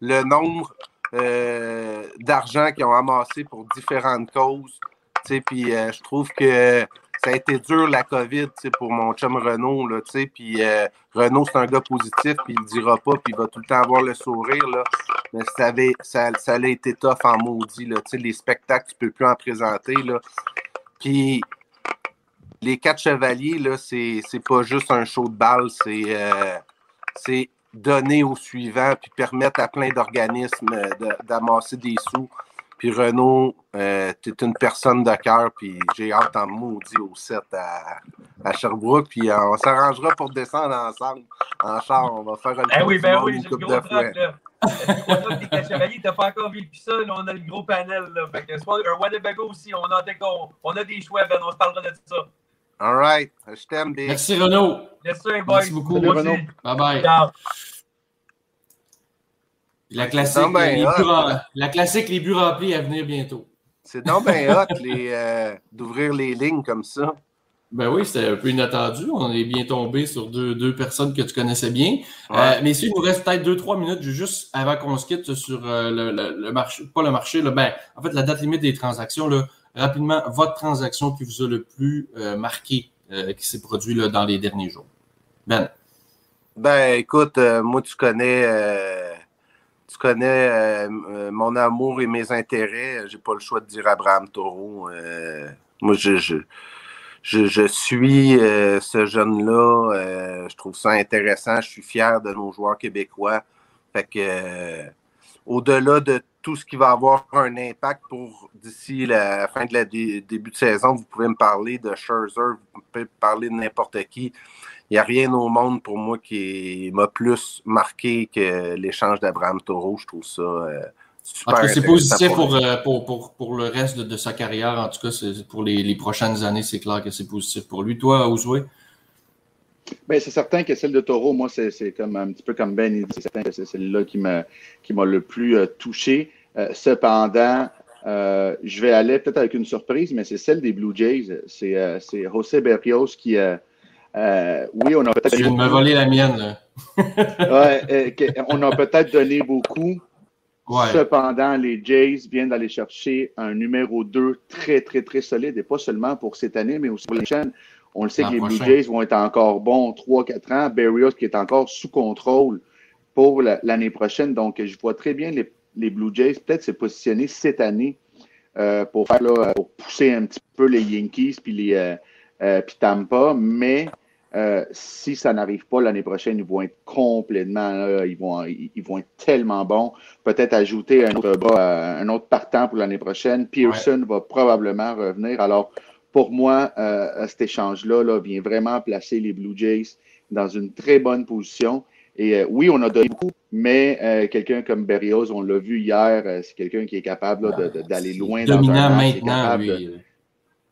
le nombre euh, d'argent qu'ils ont amassé pour différentes causes, puis euh, je trouve que ça a été dur la COVID pour mon chum Renaud, là, puis euh, Renaud, c'est un gars positif, puis il le dira pas, puis il va tout le temps avoir le sourire, là, mais ça, avait, ça, ça a été tough en maudit, là, les spectacles, tu peux plus en présenter, là, puis les quatre chevaliers, là, c'est, pas juste un show de balle, c'est, euh, c'est donner au suivant, puis permettre à plein d'organismes euh, de- d'amasser des sous. Puis Renaud, euh, tu es une personne de cœur, puis j'ai hâte en maudit au 7 à, à Sherbrooke, puis on s'arrangera pour descendre ensemble en char. On va faire un Eh oui, ben oui, une gros de fois. Truc, là. Le gros truc des quatre chevaliers, t'as pas encore vécu ça, là, on a le gros panel, là. Fait que soit un Winnebago aussi, on a, des- on, on a des choix, Ben, on se parlera de ça. All right. Je t'aime, Big. Merci Renaud. Les. Merci beaucoup. Renaud. aussi. Bye bye. Ciao. La classique, ben, les hot. buts la classique, les buts remplis à venir bientôt. C'est donc bien hot les, euh, d'ouvrir les lignes comme ça. Ben oui, c'était un peu inattendu. On est bien tombé sur deux, deux personnes que tu connaissais bien. Ouais. Euh, mais si il nous reste peut-être deux, trois minutes, juste avant qu'on se quitte sur euh, le, le- le marché, pas le marché, là, ben, en fait, la date limite des transactions, là, rapidement, votre transaction qui vous a le plus euh, marqué, euh, qui s'est produit là, dans les derniers jours. Ben, Ben, écoute, moi, tu connais, tu connais mon amour et mes intérêts. J'ai pas le choix de dire Abraham Taureau. Moi, je, je, je, je suis euh, ce jeune-là. Euh, je trouve ça intéressant. Je suis fier de nos joueurs québécois. Fait que, euh, au-delà de tout ce qui va avoir un impact pour d'ici la fin de la dé- début de saison, vous pouvez me parler de Scherzer, vous pouvez me parler de n'importe qui. Il n'y a rien au monde pour moi qui m'a plus marqué que l'échange d'Abraham Taureau. Je trouve ça euh. En tout cas, c'est positif pour pour, euh, pour, pour, pour le reste de, de sa carrière. En tout cas, c'est- pour les, les prochaines années, c'est clair que c'est positif pour lui. Toi, Ouzoué? Ben, c'est certain que celle de Taureau, moi, c'est c'est comme un petit peu comme Ben, c'est certain que c'est celle-là qui m'a qui m'a le plus euh, touché. Euh, cependant, euh, je vais aller peut-être avec une surprise, mais c'est celle des Blue Jays. C'est euh, c'est José Berrios qui, euh, euh, oui, on a peut-être Tu viens de me voler la mienne. là. Ouais, euh, on a peut-être donné beaucoup. Ouais. Cependant, les Jays viennent d'aller chercher un numéro 2 très, très, très solide, et pas seulement pour cette année, mais aussi pour les chaînes. On le sait que les Blue. Jays vont être encore bons 3-4 ans. Berrios qui est encore sous contrôle pour la- l'année prochaine. Donc, je vois très bien les, les Blue Jays peut-être se positionner cette année euh, pour, faire, là, pour pousser un petit peu les Yankees puis les euh, euh, puis Tampa. Mais euh, si ça n'arrive pas l'année prochaine, ils vont être complètement, là, ils, vont, ils, vont être tellement bons. Peut-être ajouter un autre, bas, euh, un autre partant pour l'année prochaine. Pearson va probablement revenir. Alors, pour moi, euh, cet échange-là là, vient vraiment placer les Blue Jays dans une très bonne position. Et euh, oui, on a donné beaucoup, mais euh, quelqu'un comme Berrios, on l'a vu hier, euh, c'est quelqu'un qui est capable d'aller loin dans Dominant un match, est maintenant, capable de- lui.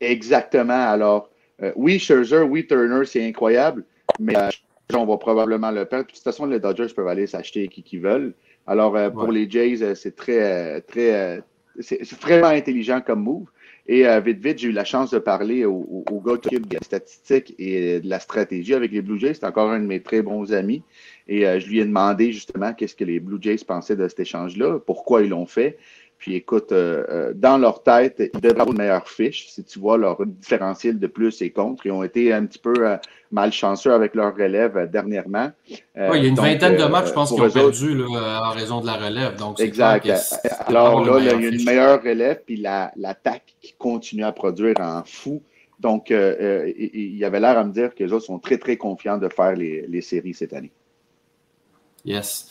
Exactement. Alors, euh, oui, Scherzer, oui, Turner, c'est incroyable, mais euh, on va probablement le perdre. Puis, de toute façon, les Dodgers peuvent aller s'acheter qui qu'ils veulent. Alors, euh, pour Ouais. les Jays, c'est très, très, c'est vraiment intelligent comme move. Et vite, vite, j'ai eu la chance de parler au, au- au gars qui de la statistique et de la stratégie avec les Blue Jays. C'est encore un de mes très bons amis. Et je lui ai demandé justement qu'est-ce que les Blue Jays pensaient de cet échange-là, pourquoi ils l'ont fait. Puis écoute, euh, euh, dans leur tête, ils devraient avoir une meilleure fiche. Si tu vois leur différentiel de plus et contre, ils ont été un petit peu euh, malchanceux avec leur relève euh, dernièrement. Ouais, il y a une donc, vingtaine de matchs, je pense, qu'ils ont perdu là, en raison de la relève. Donc, Exact. Alors là, il y a une meilleure relève, puis la- l'attaque qui continue à produire en fou. Donc, il, il y avait l'air à me dire que les autres sont très, très confiants de faire les, les séries cette année. Yes.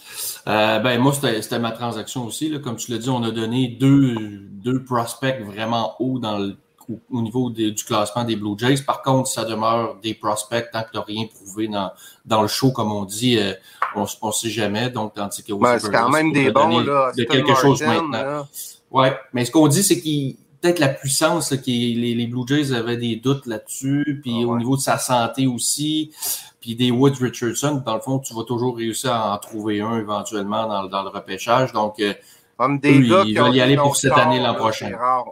Euh, ben, moi, c'était c'était ma transaction aussi. Là. Comme tu l'as dit, on a donné deux, deux prospects vraiment hauts dans le, au, au niveau des- du classement des Blue Jays. Par contre, ça demeure des prospects tant que tu n'as rien prouvé dans, dans le show, comme on dit. euh, on ne sait jamais. Donc, tandis que Ben, c'est quand même des bons, là. de quelque chose maintenant. là. Ouais, mais ce qu'on dit, c'est qu'il peut-être la puissance, là, qui, les, les Blue Jays avaient des doutes là-dessus, puis Ah au niveau de sa santé aussi, puis des Woods Richardson, dans le fond, tu vas toujours réussir à en trouver un éventuellement dans, le- dans le repêchage. Donc, euh, Comme des Eux, gars ils veulent y aller pour cette année l'an prochain. C'est rare.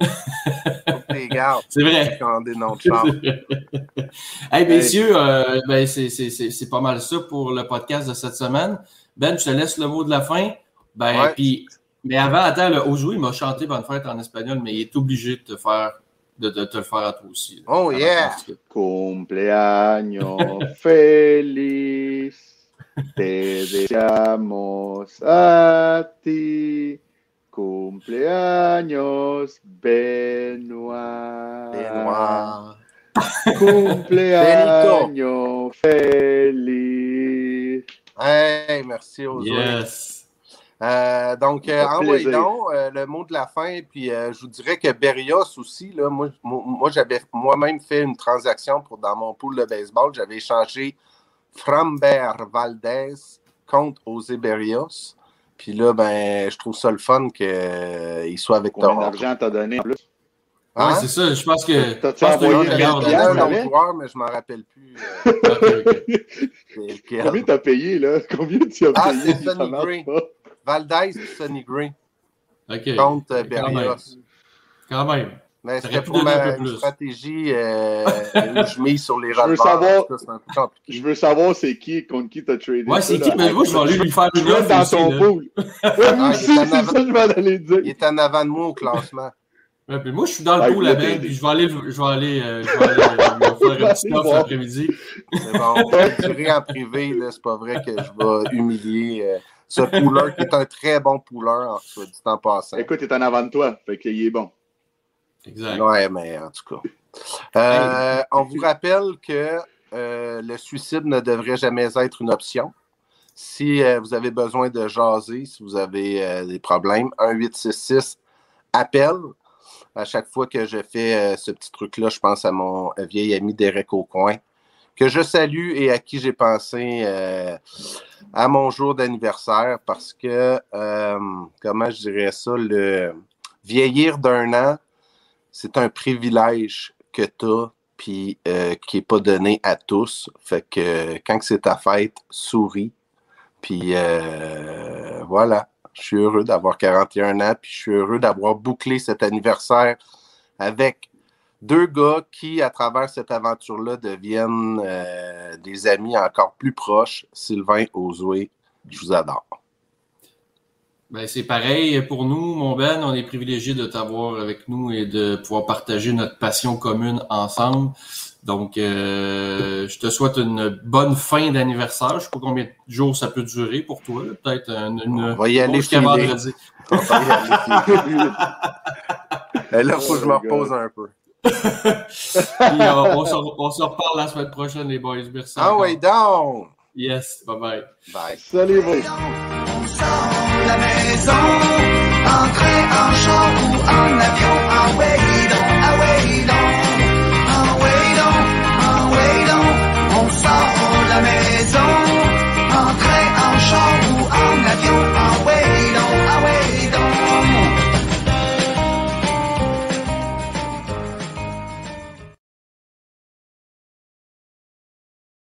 C'est vrai. char. hey, messieurs, euh, ben, c'est- c'est c'est- c'est pas mal ça pour le podcast de cette semaine. Ben, je te laisse le mot de la fin. Ben, puis, mais avant, attends, le Ojo, il m'a chanté Bonne fête en espagnol, mais il est obligé de te faire, de, de te le faire à toi aussi. Oh, yeah. quitte. Cumpleaños feliz, te deseamos a ti. Cumpleaños, Benoit. Benoît. Cumpleaños feliz. Hey, merci aux. Yes. Euh, donc, euh, envoyez donc euh, le mot de la fin. Puis, euh, je vous dirais que Berrios aussi, là, moi, j'avais moi-même fait une transaction pour dans mon pool de baseball. J'avais échangé Frambert Valdez contre José Berrios. Puis là, ben, je trouve ça le fun qu'il soit avec Combien Toronto. d'argent t'as donné en plus? Ouais, Hein? c'est ça. Je pense que. T'as-tu que envoyé le une un joueur, mais je ne m'en rappelle plus. euh. Combien t'as payé, là? Combien tu as Ah, payé? c'est Valdez et Sonny Gray Ok. contre euh, Quand même. Berrios. Quand même. Mais c'était pour un ma peu plus. stratégie euh, où je mise sur les un compliqué. Je veux savoir c'est qui, contre qui t'as tradé. Ouais, c'est qui? Mais moi, je vais aller lui faire une offre dans aussi. ton pool. Ah, aussi, il est en c'est avant. ça que je vais aller dire. Il est en avant de moi au classement. Ouais, puis moi, je suis dans le pool avec, puis je vais aller, je vais aller, euh, je vais aller euh, faire Allez offre voir. l'après-midi. C'est bon. On va le dirai en privé. là, C'est pas vrai que je vais humilier euh, ce pooleur qui est un très bon pooleur, en soit dit en passant. Écoute, il est en avant de toi, fait qu'il est bon. Exact. Ouais, mais en tout cas. Euh, on vous rappelle que euh, le suicide ne devrait jamais être une option. Si euh, vous avez besoin de jaser, si vous avez euh, des problèmes, 1-866 appel. À chaque fois que je fais euh, ce petit truc-là, je pense à mon vieil ami Derek Aucoin, que je salue et à qui j'ai pensé euh, à mon jour d'anniversaire parce que, euh, comment je dirais ça, le vieillir d'un an, c'est un privilège que tu as, puis euh, qui n'est pas donné à tous. Fait que quand c'est ta fête, souris. Puis voilà, je suis heureux d'avoir 41 ans, puis je suis heureux d'avoir bouclé cet anniversaire avec deux gars qui, à travers cette aventure-là, deviennent euh, des amis encore plus proches. Sylvain Ozoué, je vous adore. Ben, c'est pareil pour nous, mon Ben. On est privilégié de t'avoir avec nous et de pouvoir partager notre passion commune ensemble. Donc, euh, je te souhaite une bonne fin d'anniversaire. Je sais pas combien de jours ça peut durer pour toi. Peut-être une, une On va y aller jusqu'à vendredi. On va y aller, Philippe. Et là, il faut que je me Oh, repose un peu. Puis on, on, se, on, se, reparle la semaine prochaine, les boys. Merci. Ah oui, down! Yes, bye bye. Bye. Salut, vous. On sort la maison, en train, en char ou en avion, ah en wayidon, en ah wayidon, en ah wayidon, en wayidon. On sort la maison, en train, en char ou en avion, en